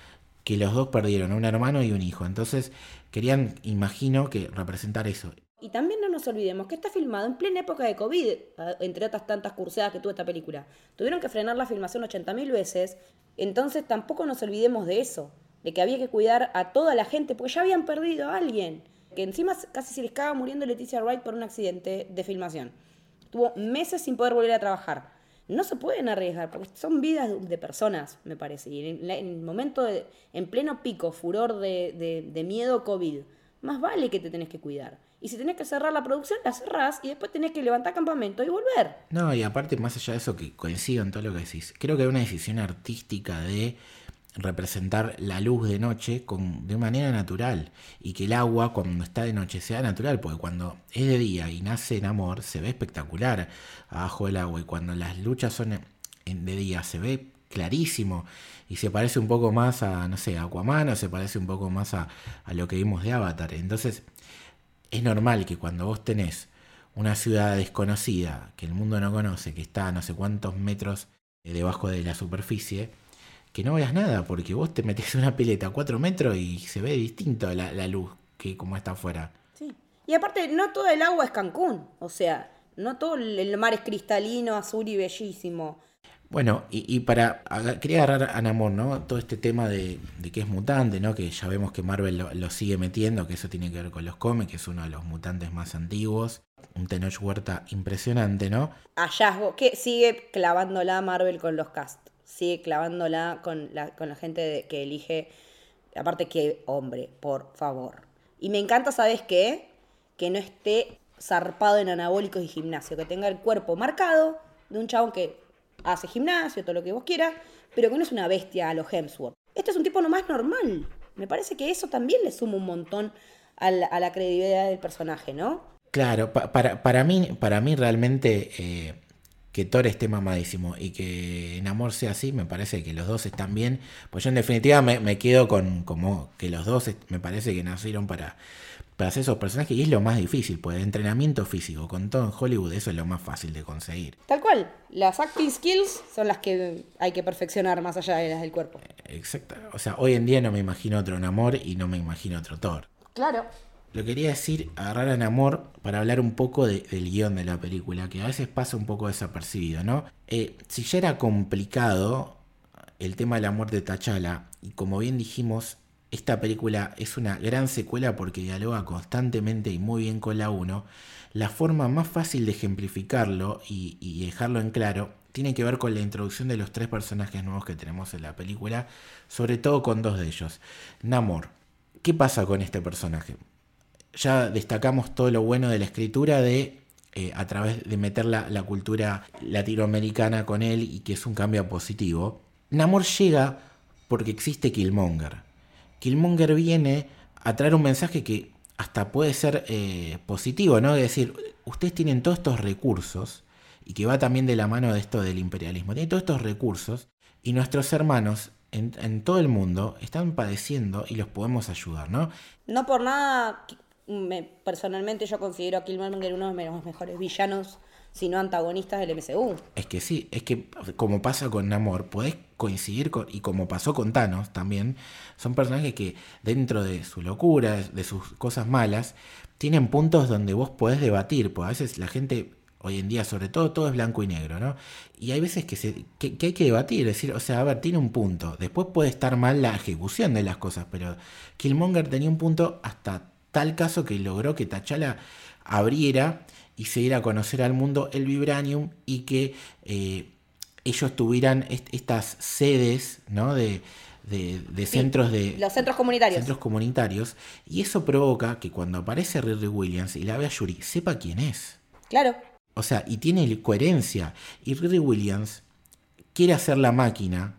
que los dos perdieron, un hermano y un hijo. Entonces querían, imagino, que representar eso. Y también no nos olvidemos que está filmado en plena época de COVID, entre otras tantas curseadas que tuvo esta película. Tuvieron que frenar la filmación 80.000 veces, entonces tampoco nos olvidemos de eso, de que había que cuidar a toda la gente, porque ya habían perdido a alguien. Que encima casi se les estaba muriendo Leticia Wright por un accidente de filmación. Tuvo meses sin poder volver a trabajar no se pueden arriesgar, porque son vidas de personas, me parece. Y en, el momento, de, en pleno pico, furor de, de, miedo COVID, más vale que te tenés que cuidar. Y si tenés que cerrar la producción, la cerrás y después tenés que levantar campamento y volver. No, y aparte, más allá de eso, que coincido en todo lo que decís, creo que hay una decisión artística de representar la luz de noche con, de manera natural y que el agua cuando está de noche sea natural, porque cuando es de día y nace en amor se ve espectacular abajo del agua y cuando las luchas son de día se ve clarísimo y se parece un poco más a, no sé, a Aquaman o se parece un poco más a, a lo que vimos de Avatar. Entonces es normal que cuando vos tenés una ciudad desconocida que el mundo no conoce, que está a no sé cuántos metros debajo de la superficie, que no veas nada, porque vos te metes en una pileta a 4 metros y se ve distinto la, la luz que como está afuera. Sí. Y aparte, no todo el agua es Cancún, o sea, no todo el mar es cristalino, azul y bellísimo. Bueno, y, para. Quería agarrar a Namor, ¿no? Todo este tema de, que es mutante, ¿no? Que ya vemos que Marvel lo, sigue metiendo, que eso tiene que ver con los cómics, que es uno de los mutantes más antiguos. Un Tenoch Huerta impresionante, ¿no? Hallazgo, que sigue clavándola Marvel con los cast sigue clavándola con la, con la gente que elige. Aparte que hombre, por favor. Y me encanta, ¿sabes qué? Que no esté zarpado en anabólicos y gimnasio, que tenga el cuerpo marcado de un chabón que hace gimnasio, todo lo que vos quieras, pero que no es una bestia a los Hemsworth. Este es un tipo nomás normal. Me parece que eso también le suma un montón a la, credibilidad del personaje, ¿no? Claro, para, para, mí, para mí realmente eh, que Thor esté mamadísimo y que en amor sea así, me parece que los dos están bien. Pues yo en definitiva me, quedo con como que los dos me parece que nacieron para, para hacer esos personajes y es lo más difícil, pues el entrenamiento físico con todo en Hollywood eso es lo más fácil de conseguir. Tal cual, las acting skills son las que hay que perfeccionar más allá de las del cuerpo. Exacto, o sea, hoy en día no me imagino otro amor y no me imagino otro Thor. Claro. Lo quería decir, agarrar en amor para hablar un poco del guion de la película, que a veces pasa un poco desapercibido, ¿no? Eh, si ya era complicado el tema de la muerte de T'Challa, y como bien dijimos, esta película es una gran secuela porque dialoga constantemente y muy bien con la 1, la forma más fácil de ejemplificarlo y dejarlo en claro tiene que ver con la introducción de los tres personajes nuevos que tenemos en la película, sobre todo con dos de ellos. Namor. ¿Qué pasa con este personaje? Ya destacamos todo lo bueno de la escritura de eh, a través de meter la, cultura latinoamericana con él y que es un cambio positivo. Namor llega porque existe Killmonger. Killmonger viene a traer un mensaje que hasta puede ser eh, positivo, ¿no? Es decir, ustedes tienen todos estos recursos y que va también de la mano de esto del imperialismo. Tienen todos estos recursos y nuestros hermanos en, en todo el mundo están padeciendo y los podemos ayudar, ¿no? No por nada, me- personalmente yo considero a Killmonger uno de los mejores villanos, si no antagonistas del MCU. Es que sí, es que como pasa con Namor, podés coincidir con, y como pasó con Thanos también, son personajes que dentro de su locura, de sus cosas malas, tienen puntos donde vos podés debatir, porque a veces la gente hoy en día sobre todo todo es blanco y negro, ¿no? Y hay veces que, se, que, que hay que debatir, decir, o sea, a ver, tiene un punto, después puede estar mal la ejecución de las cosas, pero Killmonger tenía un punto hasta tal caso que logró que T'Challa abriera y se diera a conocer al mundo el vibranium y que eh, ellos tuvieran est estas sedes ¿no? de, de, de Sí, centros de Los centros comunitarios. centros comunitarios y eso provoca que cuando aparece Riri Williams y la ve a Yuri sepa quién es Claro. o sea y tiene coherencia y Riri Williams quiere hacer la máquina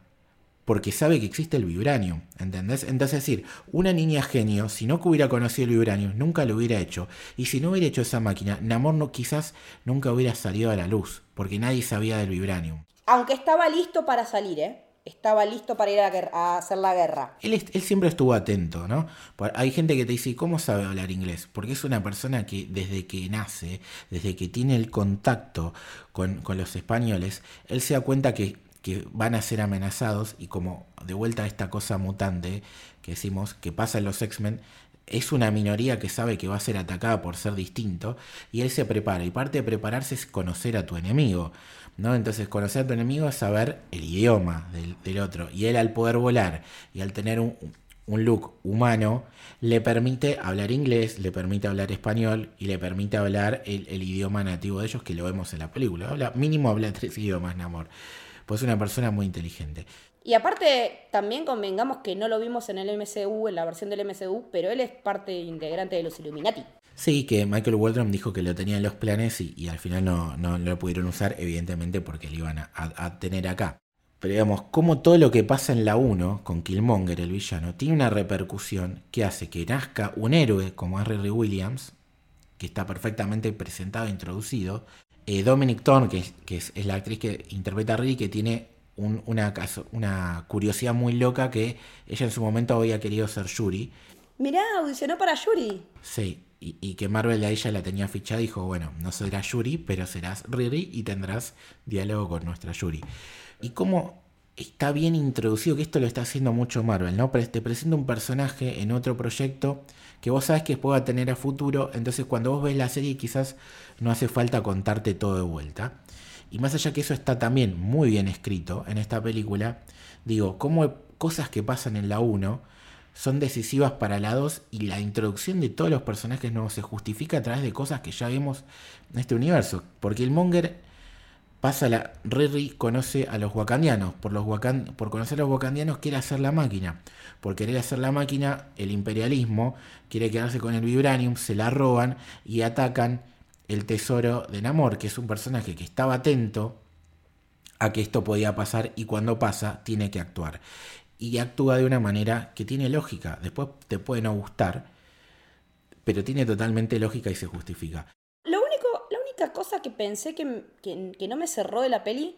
porque sabe que existe el vibranium, ¿entendés? Entonces, es decir, una niña genio, si no hubiera conocido el vibranium, nunca lo hubiera hecho. Y si no hubiera hecho esa máquina, Namor no, quizás nunca hubiera salido a la luz, porque nadie sabía del vibranium. Aunque estaba listo para salir, ¿eh? Estaba listo para ir a, hacer la guerra. Él, siempre estuvo atento, ¿no? Hay gente que te dice, ¿cómo sabe hablar inglés? Porque es una persona que desde que nace, desde que tiene el contacto con, con los españoles, él se da cuenta que, que van a ser amenazados y como de vuelta a esta cosa mutante que decimos que pasa en los X-Men, es una minoría que sabe que va a ser atacada por ser distinto y él se prepara. Y parte de prepararse es conocer a tu enemigo. ¿no? Entonces conocer a tu enemigo es saber el idioma del, del otro. Y él al poder volar y al tener un, un look humano, le permite hablar inglés, le permite hablar español y le permite hablar el, el idioma nativo de ellos que lo vemos en la película. Habla, mínimo habla tres idiomas, Namor. Pues es una persona muy inteligente. Y aparte, también convengamos que no lo vimos en el MCU, en la versión del MCU, pero él es parte integrante de los Illuminati. Sí, que Michael Waldron dijo que lo tenía en los planes y, y al final no, no lo pudieron usar, evidentemente porque lo iban a, tener acá. Pero digamos, como todo lo que pasa en la 1 con Killmonger, el villano, tiene una repercusión que hace que nazca un héroe como Harry Williams, que está perfectamente presentado e introducido. Eh, Dominic Thorne, que, es, que es- es la actriz que interpreta a Riri, que tiene un- una, una curiosidad muy loca que ella en su momento había querido ser Yuri. Mirá, audicionó para Yuri. Sí, y, y que Marvel a ella la tenía fichada y dijo, bueno, no serás Yuri, pero serás Riri y tendrás diálogo con nuestra Yuri. Y cómo está bien introducido, que esto lo está haciendo mucho Marvel, ¿no? Pre- Te presenta un personaje en otro proyecto que vos sabes que pueda tener a futuro, entonces cuando vos ves la serie quizás no hace falta contarte todo de vuelta. Y más allá que eso está también muy bien escrito en esta película, digo, cómo cosas que pasan en la 1 son decisivas para la 2 y la introducción de todos los personajes nuevos se justifica a través de cosas que ya vimos en este universo. Porque el Monger pasa la. Riri conoce a los wakandianos. Por, los por conocer a los wakandianos quiere hacer la máquina. Por querer hacer la máquina, el imperialismo quiere quedarse con el vibranium, se la roban y atacan el tesoro de Namor, que es un personaje que estaba atento a que esto podía pasar y cuando pasa tiene que actuar. Y actúa de una manera que tiene lógica. Después te puede no gustar, pero tiene totalmente lógica y se justifica. Cosa que pensé que, que- que no me cerró de la peli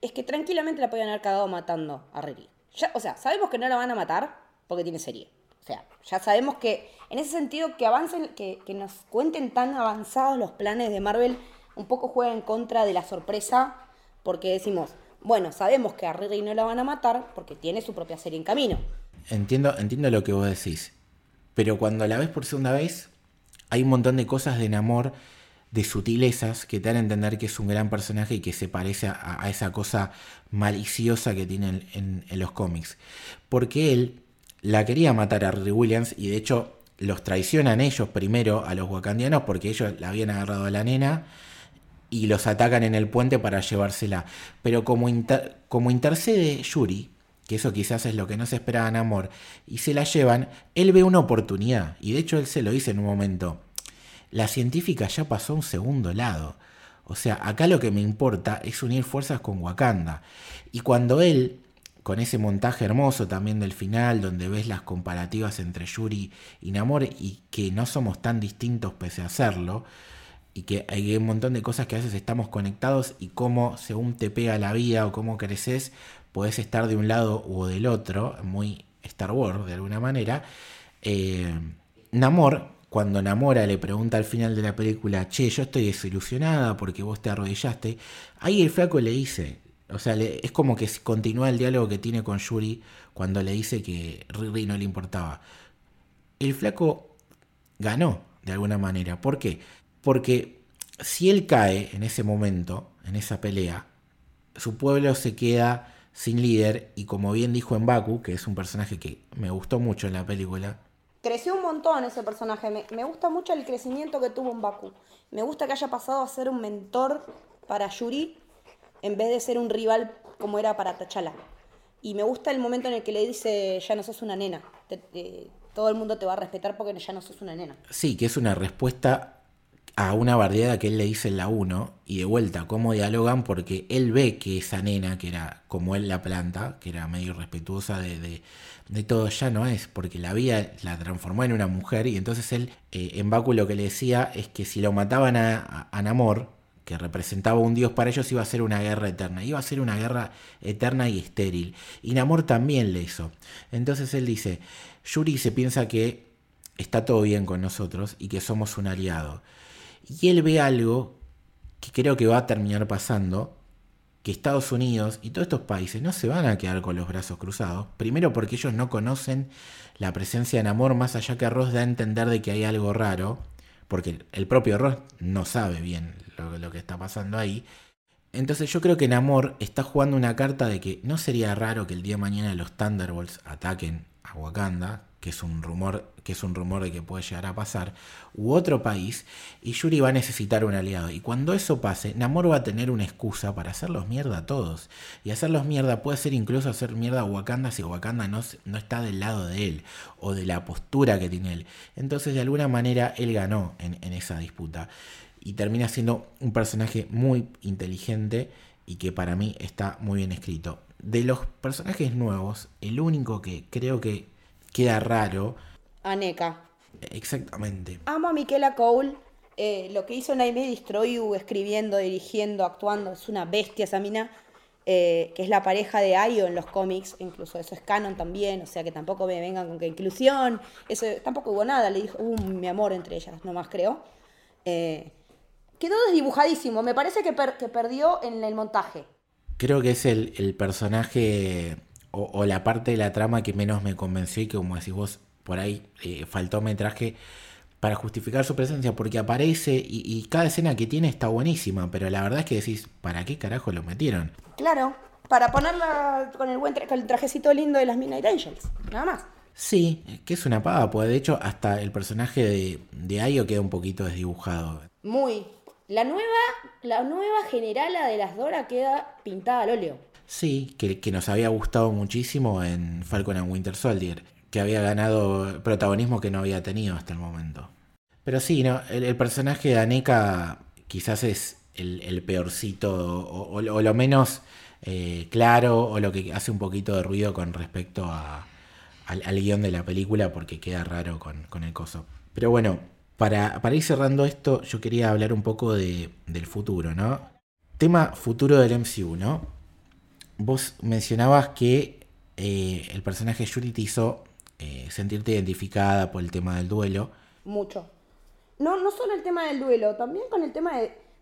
es que tranquilamente la podían haber cagado matando a Riri. Ya, o sea, sabemos que no la van a matar porque tiene serie. O sea, ya sabemos que en ese sentido que avancen, que, que nos cuenten tan avanzados los planes de Marvel, un poco juega en contra de la sorpresa porque decimos, bueno, sabemos que a Riri no la van a matar porque tiene su propia serie en camino. Entiendo, entiendo lo que vos decís. Pero cuando la ves por segunda vez, hay un montón de cosas de enamor, de sutilezas, que te dan a entender que es un gran personaje y que se parece a, esa cosa maliciosa que tiene en, los cómics. Porque él la quería matar a Riri Williams y de hecho los traicionan ellos primero a los wakandianos porque ellos la habían agarrado a la nena y los atacan en el puente para llevársela. Pero como, como intercede Yuri, que eso quizás es lo que no se esperaba en Amor, y se la llevan, él ve una oportunidad. Y de hecho él se lo dice en un momento. La científica ya pasó a un segundo lado. O sea, acá lo que me importa es unir fuerzas con Wakanda. Y cuando él, con ese montaje hermoso también del final, donde ves las comparativas entre Yuri y Namor y que no somos tan distintos pese a serlo, y que hay un montón de cosas que a veces estamos conectados y cómo según te pega la vida o cómo creces, podés estar de un lado o del otro, muy Star Wars de alguna manera. Eh, Namor, cuando Namora le pregunta al final de la película, che, yo estoy desilusionada porque vos te arrodillaste, ahí el flaco le dice, o sea, es como que continúa el diálogo que tiene con Yuri cuando le dice que Riri no le importaba. El flaco ganó de alguna manera. ¿Por qué? Porque si él cae en ese momento, en esa pelea, su pueblo se queda sin líder y como bien dijo en Baku, que es un personaje que me gustó mucho en la película. Creció un montón ese personaje, me, gusta mucho el crecimiento que tuvo en Baku. Me gusta que haya pasado a ser un mentor para Yuri en vez de ser un rival como era para T'Challa. Y me gusta el momento en el que le dice, ya no sos una nena, todo el mundo te va a respetar porque ya no sos una nena. Sí, que es una respuesta a una bardeada que él le dice en la 1 y de vuelta cómo dialogan porque él ve que esa nena que era como él la planta, que era medio respetuosa de, de, todo, ya no es, porque la vida la transformó en una mujer y entonces él eh, en Baku lo que le decía es que si lo mataban a, a, Namor, que representaba un dios para ellos, iba a ser una guerra eterna, iba a ser una guerra eterna y estéril. Y Namor también le hizo. Entonces él dice, Yuri se piensa que está todo bien con nosotros y que somos un aliado. Y él ve algo que creo que va a terminar pasando, que Estados Unidos y todos estos países no se van a quedar con los brazos cruzados. Primero porque ellos no conocen la presencia de Namor más allá que Ross da a entender de que hay algo raro, porque el propio Ross no sabe bien lo, lo que está pasando ahí. Entonces yo creo que Namor está jugando una carta de que no sería raro que el día de mañana los Thunderbolts ataquen a Wakanda, que es un rumor, que es un rumor de que puede llegar a pasar, u otro país, y Yuri va a necesitar un aliado. Y cuando eso pase, Namor va a tener una excusa para hacerlos mierda a todos. Y hacerlos mierda puede ser incluso hacer mierda a Wakanda si Wakanda no, no está del lado de él, o de la postura que tiene él. Entonces, de alguna manera, él ganó en, en esa disputa. Y termina siendo un personaje muy inteligente y que para mí está muy bien escrito. De los personajes nuevos, el único que creo que queda raro. Aneka. Exactamente. Amo a Miquela Cole. Eh, lo que hizo Naime Destroyu escribiendo, dirigiendo, actuando, es una bestia esa mina. Eh, que es la pareja de Ayo en los cómics, incluso eso es canon también, o sea que tampoco me vengan con que inclusión, eso tampoco hubo nada, le dijo, hubo mi amor entre ellas, nomás creo. Eh, quedó desdibujadísimo, me parece que, que, perdió en el montaje. Creo que es el, el personaje o, la parte de la trama que menos me convenció y que como decís vos, por ahí eh, faltó metraje para justificar su presencia, porque aparece y, cada escena que tiene está buenísima, pero la verdad es que decís, ¿para qué carajo lo metieron? Claro, para ponerla con el buen con el trajecito lindo de las Midnight Angels, nada más. Sí, que es una paga, pues de hecho hasta el personaje de, de Ayo queda un poquito desdibujado. Muy. La nueva, la nueva generala de las Dora queda pintada al óleo. Sí, que, nos había gustado muchísimo en Falcon and Winter Soldier, que había ganado protagonismo que no había tenido hasta el momento. Pero sí, no, el, personaje de Aneka quizás es el, peorcito o, lo menos eh, claro o lo que hace un poquito de ruido con respecto al, guion de la película porque queda raro con, el coso. Pero bueno, para, para, ir cerrando esto, yo quería hablar un poco de, del futuro, ¿no? Tema futuro del MCU, ¿no? vos mencionabas que eh, el personaje Yuri te hizo eh, sentirte identificada por el tema del duelo. Mucho. No, no solo el tema del duelo, también con el tema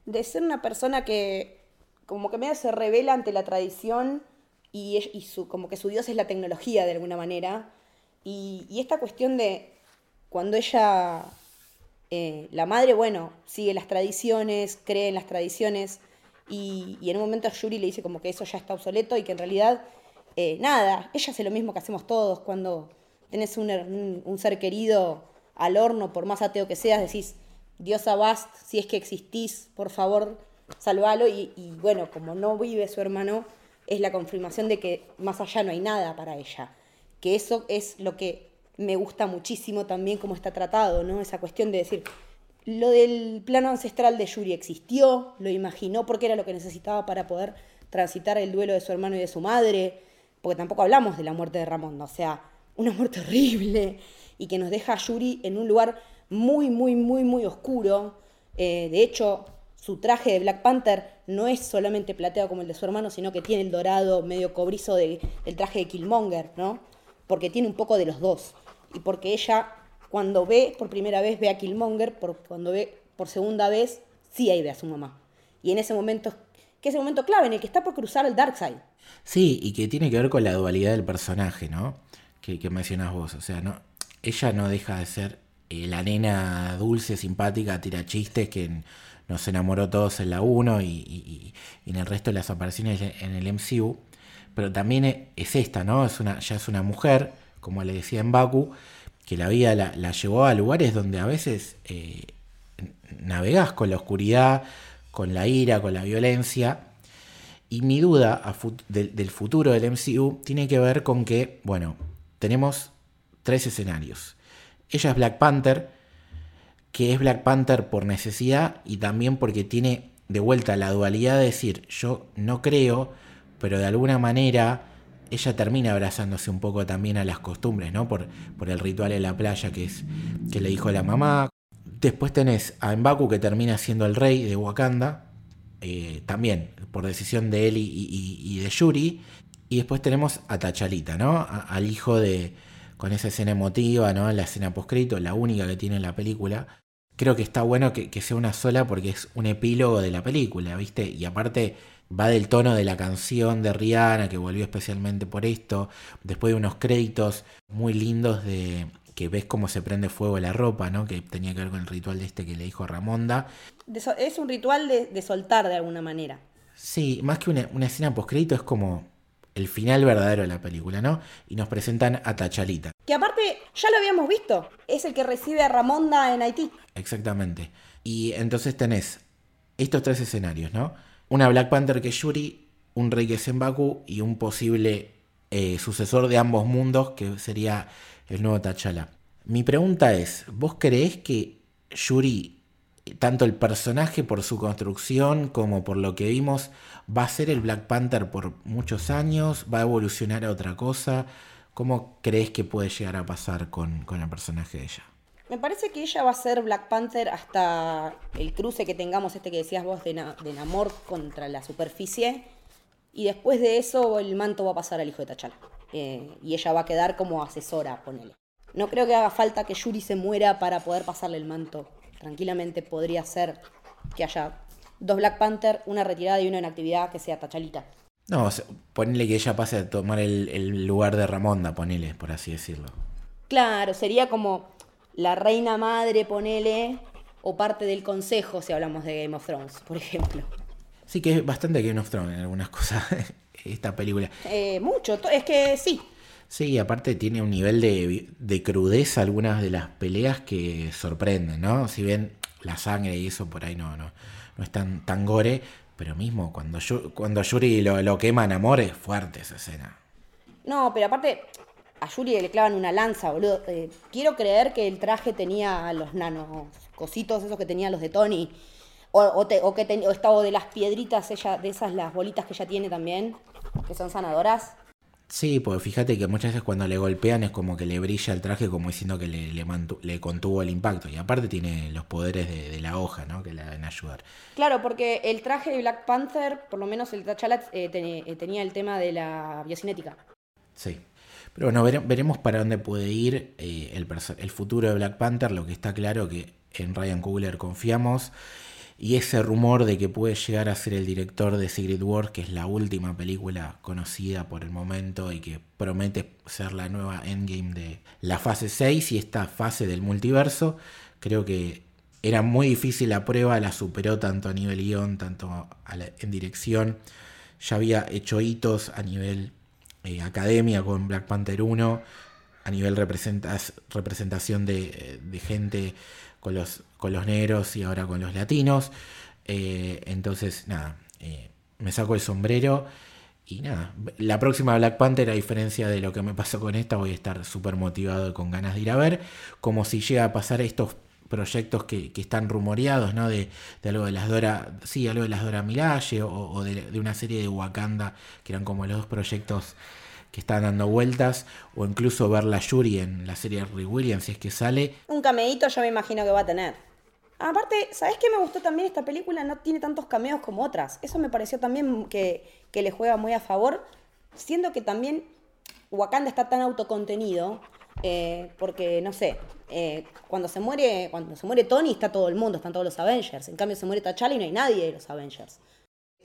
de, ser una persona que como que medio se revela ante la tradición y, su, como que su dios es la tecnología de alguna manera. Y, esta cuestión de cuando ella, eh, la madre, bueno, sigue las tradiciones, cree en las tradiciones, y, en un momento Yuri le dice como que eso ya está obsoleto y que en realidad, eh, nada, ella hace lo mismo que hacemos todos cuando tenés un, ser querido al horno, por más ateo que seas, decís, Dios Abast, si es que existís, por favor, salvalo. Y, y bueno, como no vive su hermano, es la confirmación de que más allá no hay nada para ella. Que eso es lo que me gusta muchísimo también como está tratado, ¿no? Esa cuestión de decir, lo del plano ancestral de Yuri existió, lo imaginó porque era lo que necesitaba para poder transitar el duelo de su hermano y de su madre, porque tampoco hablamos de la muerte de Ramón, o sea, una muerte (laughs) horrible y que nos deja a Yuri en un lugar muy, muy, muy, muy oscuro, Eh, de hecho, su traje de Black Panther no es solamente plateado como el de su hermano, sino que tiene el dorado medio cobrizo del traje de Killmonger, ¿no? Porque tiene un poco de los dos. Y porque ella, cuando ve por primera vez, ve a Killmonger, por, cuando ve por segunda vez, sí ahí ve a su mamá. Y en ese momento, que es el momento clave en el que está por cruzar el Darkseid. Sí, y que tiene que ver con la dualidad del personaje, ¿no? Que, que mencionas vos. O sea, no, ella no deja de ser eh, la nena dulce, simpática, tira chistes que nos enamoró todos en la 1 y, en el resto de las apariciones en el MCU. Pero también es esta, ¿no? Es una, ya es una mujer, como le decía en Baku, que la vida la, llevó a lugares donde a veces eh, con la oscuridad, con la ira, con la violencia. Y mi duda del futuro del MCU tiene que ver con que, bueno, tenemos tres escenarios. Ella es Black Panther, que es Black Panther por necesidad y también porque tiene de vuelta la dualidad de decir, yo no creo, pero de alguna manera ella termina abrazándose un poco también a las costumbres, ¿no? Por, por el ritual en la playa que, es, que le dijo la mamá. Después tenés a Mbaku que termina siendo el rey de Wakanda, eh, también por decisión de él y, de Yuri. Y después tenemos a Tachalita, ¿no? al hijo de, con esa escena emotiva, ¿no? La escena poscrito, la única que tiene en la película. Creo que está bueno que, sea una sola porque es un epílogo de la película, ¿viste? Y aparte va del tono de la canción de Rihanna, que volvió especialmente por esto, después de unos créditos muy lindos de que ves cómo se prende fuego la ropa, ¿no? Que tenía que ver con el ritual de este que le dijo Ramonda. es un ritual de, soltar de alguna manera. Sí, más que una, una escena postcrédito es como el final verdadero de la película, ¿no? Y nos presentan a Tachalita. Que aparte ya lo habíamos visto, es el que recibe a Ramonda en Haití. Exactamente. Y entonces tenés estos tres escenarios, ¿no? Una Black Panther que es Yuri, un rey que es Mbaku y un posible eh, sucesor de ambos mundos que sería el nuevo T'Challa. Mi pregunta es, ¿vos creés que Yuri tanto el personaje por su construcción como por lo que vimos, va a ser el Black Panther por muchos años, va a evolucionar a otra cosa. ¿Cómo crees que puede llegar a pasar con, el personaje de ella? Me parece que ella va a ser Black Panther hasta el cruce que tengamos, este que decías vos, de, de amor contra la superficie. Y después de eso, el manto va a pasar al hijo de T'Challa. Eh, y ella va a quedar como asesora, ponele. No creo que haga falta que Yuri se muera para poder pasarle el manto tranquilamente podría ser que haya dos Black Panther, una retirada y una en actividad que sea Tachalita. No, ponele que ella pase a tomar el, lugar de Ramonda, ponele, por así decirlo. Claro, sería como la reina madre, ponele, o parte del consejo si hablamos de Game of Thrones, por ejemplo. Sí, que es bastante Game of Thrones en algunas cosas, (laughs) esta película. Eh, mucho, es que sí, Sí, aparte tiene un nivel de, crudeza algunas de las peleas que sorprenden, ¿no? Si bien la sangre y eso por ahí no, no, no es tan, tan gore, pero mismo cuando, cuando Yuri lo, lo quema en amor es fuerte esa escena. No, pero aparte a Yuri le clavan una lanza, boludo. Eh, quiero creer que el traje tenía los nanos cositos esos que tenían los de Tony. O, o, que estaba de las piedritas, ella, de esas las bolitas que ella tiene también, que son sanadoras. Sí, porque fíjate que muchas veces cuando le golpean es como que le brilla el traje como diciendo que le, le, contuvo el impacto. Y aparte tiene los poderes de, la hoja, ¿no? Que le deben ayudar. Claro, porque el traje de Black Panther, por lo menos el T'Challa, eh, eh, tenía el tema de la biocinética. Sí. Pero bueno, veremos para dónde puede ir eh, el, futuro de Black Panther. Lo que está claro que en Ryan Coogler confiamos y ese rumor de que puede llegar a ser el director de Secret Wars, que es la última película conocida por el momento y que promete ser la nueva endgame de la fase 6 y esta fase del multiverso, creo que era muy difícil la prueba, la superó tanto a nivel guion, tanto en dirección, ya había hecho hitos a nivel eh, academia con Black Panther 1, a nivel representación de, gente con los, con los negros y ahora con los latinos. Eh, entonces, nada, eh, me saco el sombrero y nada, la próxima Black Panther, a diferencia de lo que me pasó con esta, voy a estar súper motivado y con ganas de ir a ver, como si llega a pasar estos proyectos que, están rumoreados, ¿no? De, algo de las Dora, sí, algo de las Dora Milaje o, de, una serie de Wakanda, que eran como los dos proyectos que están dando vueltas, o incluso ver la Yuri en la serie de Rick Williams, si es que sale. Un cameíto yo me imagino que va a tener. Aparte, ¿sabes qué me gustó también? Esta película no tiene tantos cameos como otras. Eso me pareció también que, que le juega muy a favor, siendo que también Wakanda está tan autocontenido, eh, porque, no sé, eh, cuando, se muere, cuando se muere Tony está todo el mundo, están todos los Avengers. En cambio, se muere T'Challa y no hay nadie de los Avengers.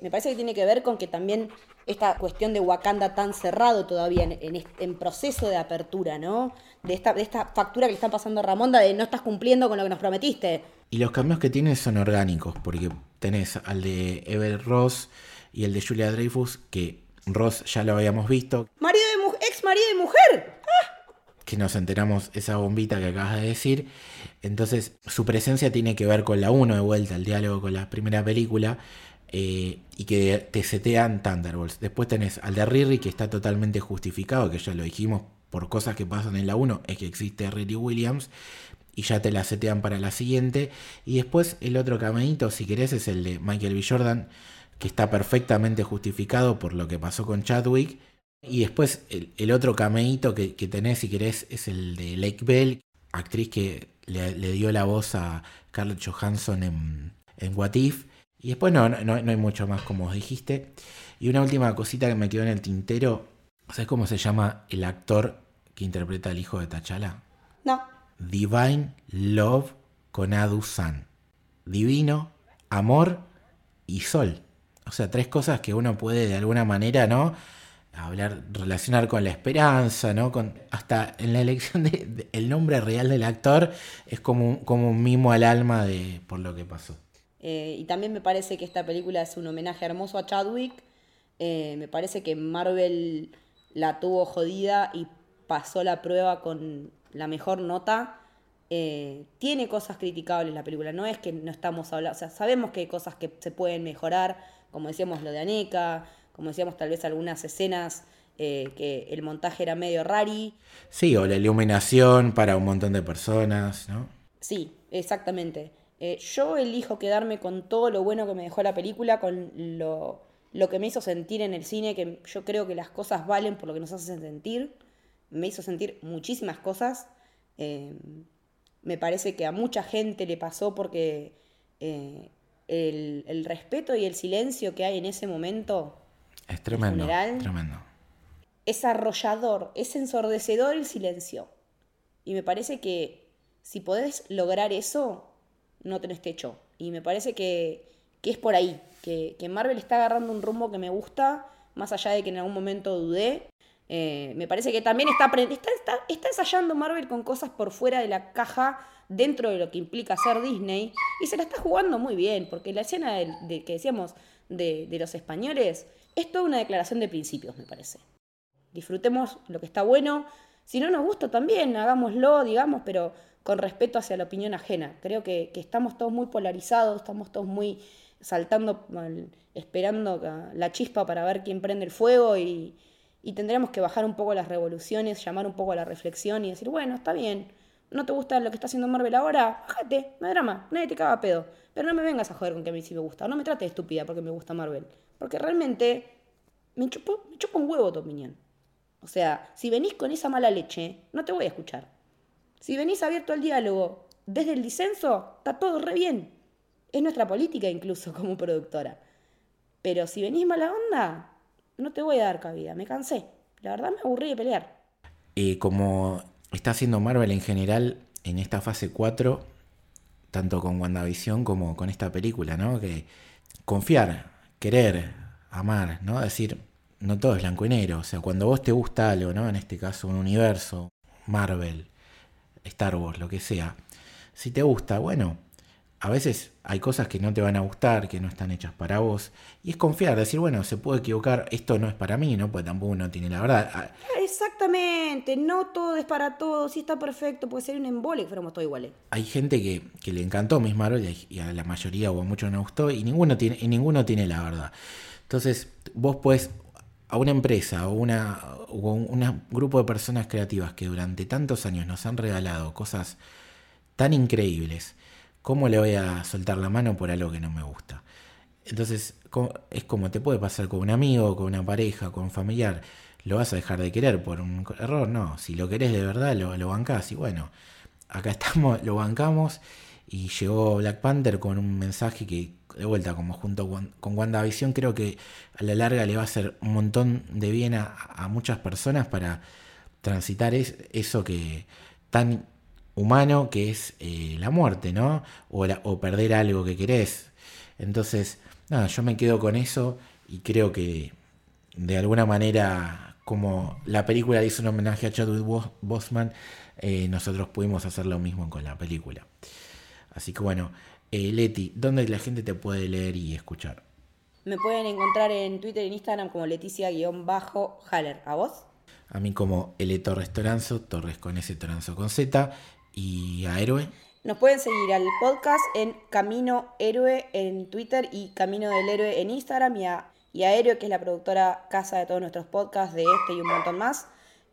Me parece que tiene que ver con que también esta cuestión de Wakanda tan cerrado todavía en, en, proceso de apertura, ¿no? De esta, de esta factura que le están pasando a Ramonda de no estás cumpliendo con lo que nos prometiste. Y los cambios que tiene son orgánicos, porque tenés al de Ever Ross y el de Julia Dreyfus, que Ross ya lo habíamos visto. Marido de ex marido de mujer. ¡Ah! Que nos enteramos esa bombita que acabas de decir. Entonces, su presencia tiene que ver con la 1 de vuelta, el diálogo con la primera película. Eh, y que te setean Thunderbolts. Después tenés al de Riri, que está totalmente justificado, que ya lo dijimos por cosas que pasan en la 1, es que existe Riri Williams. Y ya te la setean para la siguiente. Y después el otro caminito, si querés, es el de Michael B. Jordan, que está perfectamente justificado por lo que pasó con Chadwick. Y después el, otro cameíto que, tenés, si querés, es el de Lake Bell, actriz que le, dio la voz a Scarlett Johansson en, en What If y después no, no, hay mucho más, como os dijiste. Y una última cosita que me quedó en el tintero. ¿Sabes cómo se llama el actor que interpreta al hijo de Tachala? No. Divine Love con Adu San. Divino, amor y sol. O sea, tres cosas que uno puede de alguna manera, ¿no? Hablar, relacionar con la esperanza, ¿no? Con, hasta en la elección del nombre real del actor es como, como un mimo al alma de por lo que pasó. Eh, y también me parece que esta película es un homenaje hermoso a Chadwick. Eh, me parece que Marvel la tuvo jodida y pasó la prueba con la mejor nota. Eh, tiene cosas criticables la película, no es que no estamos hablando, o sea, sabemos que hay cosas que se pueden mejorar, como decíamos lo de Aneca, como decíamos tal vez algunas escenas que el montaje era medio rari. Sí, o la iluminación para un montón de personas, ¿no? Sí, exactamente. Eh, yo elijo quedarme con todo lo bueno que me dejó la película, con lo, que me hizo sentir en el cine, que yo creo que las cosas valen por lo que nos hacen sentir. Me hizo sentir muchísimas cosas. Eh, me parece que a mucha gente le pasó porque eh, el, respeto y el silencio que hay en ese momento es tremendo, tremendo. Es arrollador, es ensordecedor el silencio. Y me parece que si podés lograr eso, no tenés techo. Y me parece que, es por ahí, que, Marvel está agarrando un rumbo que me gusta, más allá de que en algún momento dudé. Eh, me parece que también está, está, está, ensayando Marvel con cosas por fuera de la caja dentro de lo que implica ser Disney y se la está jugando muy bien, porque la escena de, que decíamos de, los españoles es toda una declaración de principios, me parece. Disfrutemos lo que está bueno, si no nos gusta también, hagámoslo, digamos, pero con respeto hacia la opinión ajena. Creo que, estamos todos muy polarizados, estamos todos muy saltando, esperando la chispa para ver quién prende el fuego y, tendríamos que bajar un poco las revoluciones, llamar un poco a la reflexión y decir, bueno, está bien, no te gusta lo que está haciendo Marvel ahora, bájate, no hay drama, nadie te caga pedo. Pero no me vengas a joder con que a mí sí me gusta, no me trates de estúpida porque me gusta Marvel. Porque realmente me chupo, me chupo un huevo tu opinión. O sea, si venís con esa mala leche, no te voy a escuchar. Si venís abierto al diálogo desde el disenso, está todo re bien. Es nuestra política incluso (laughs) como productora. Pero si venís mala onda, no te voy a dar cabida. Me cansé. La verdad me aburrí de pelear. Y como está haciendo Marvel en general en esta fase 4, tanto con WandaVision como con esta película, ¿no? Que confiar, querer, amar, ¿no? Decir, no todo es blanco y negro. O sea, cuando vos te gusta algo, ¿no? En este caso, un universo, Marvel, Star Wars, lo que sea. Si te gusta, bueno, a veces hay cosas que no te van a gustar, que no están hechas para vos. Y es confiar, decir, bueno, se puede equivocar, esto no es para mí, ¿no? Pues tampoco uno tiene la verdad. Ah, Exactamente, no todo es para todos, si está perfecto, puede ser un embole que fuéramos todos iguales. Hay gente que, le encantó Miss Marvel y a la mayoría o a muchos no gustó y ninguno tiene, y ninguno tiene la verdad. Entonces, vos puedes a una empresa o, una, un grupo de personas creativas que durante tantos años nos han regalado cosas tan increíbles, ¿cómo le voy a soltar la mano por algo que no me gusta? Entonces, es como te puede pasar con un amigo, con una pareja, con un familiar. ¿Lo vas a dejar de querer por un error? No, si lo querés de verdad, lo, lo bancás. Y bueno, acá estamos, (laughs) lo bancamos y llegó Black Panther con un mensaje que, de vuelta, como junto con WandaVision, creo que a la larga le va a hacer un montón de bien a, muchas personas para transitar eso que tan humano que es eh, la muerte, ¿no? O, o perder algo que querés. Entonces, nada, yo me quedo con eso y creo que de alguna manera, como la película hizo un homenaje a Chadwick Boseman, eh, nosotros pudimos hacer lo mismo con la película. Así que bueno, eh, Leti, ¿dónde la gente te puede leer y escuchar? Me pueden encontrar en Twitter y en Instagram como Leticia-Haller. ¿A vos? A mí como L Torres Toranzo, Torres con S, Toranzo con Z. ¿Y a Héroe? Nos pueden seguir al podcast en Camino Héroe en Twitter y Camino del Héroe en Instagram y a, y Héroe, que es la productora casa de todos nuestros podcasts, de este y un montón más,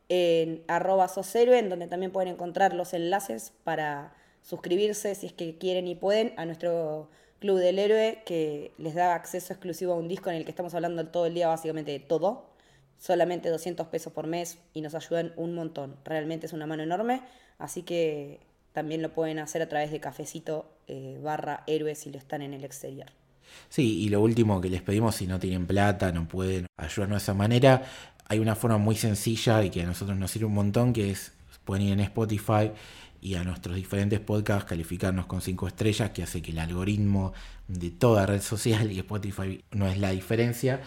en arroba soshéroe, en donde también pueden encontrar los enlaces para suscribirse si es que quieren y pueden a nuestro Club del Héroe que les da acceso exclusivo a un disco en el que estamos hablando todo el día básicamente de todo. Solamente 200 pesos por mes y nos ayudan un montón. Realmente es una mano enorme. Así que también lo pueden hacer a través de cafecito eh, barra héroe si lo están en el exterior. Sí, y lo último que les pedimos, si no tienen plata, no pueden ayudarnos de esa manera, hay una forma muy sencilla y que a nosotros nos sirve un montón, que es pueden ir en Spotify y a nuestros diferentes podcasts calificarnos con 5 estrellas, que hace que el algoritmo de toda red social y Spotify no es la diferencia,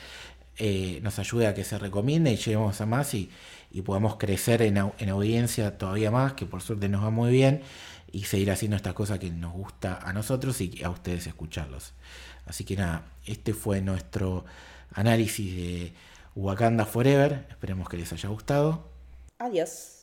eh, nos ayude a que se recomiende y lleguemos a más y, podamos crecer en, audiencia todavía más, que por suerte nos va muy bien, y seguir haciendo estas cosas que nos gusta a nosotros y a ustedes escucharlos. Así que nada, este fue nuestro análisis de Wakanda Forever. Esperemos que les haya gustado. Adiós.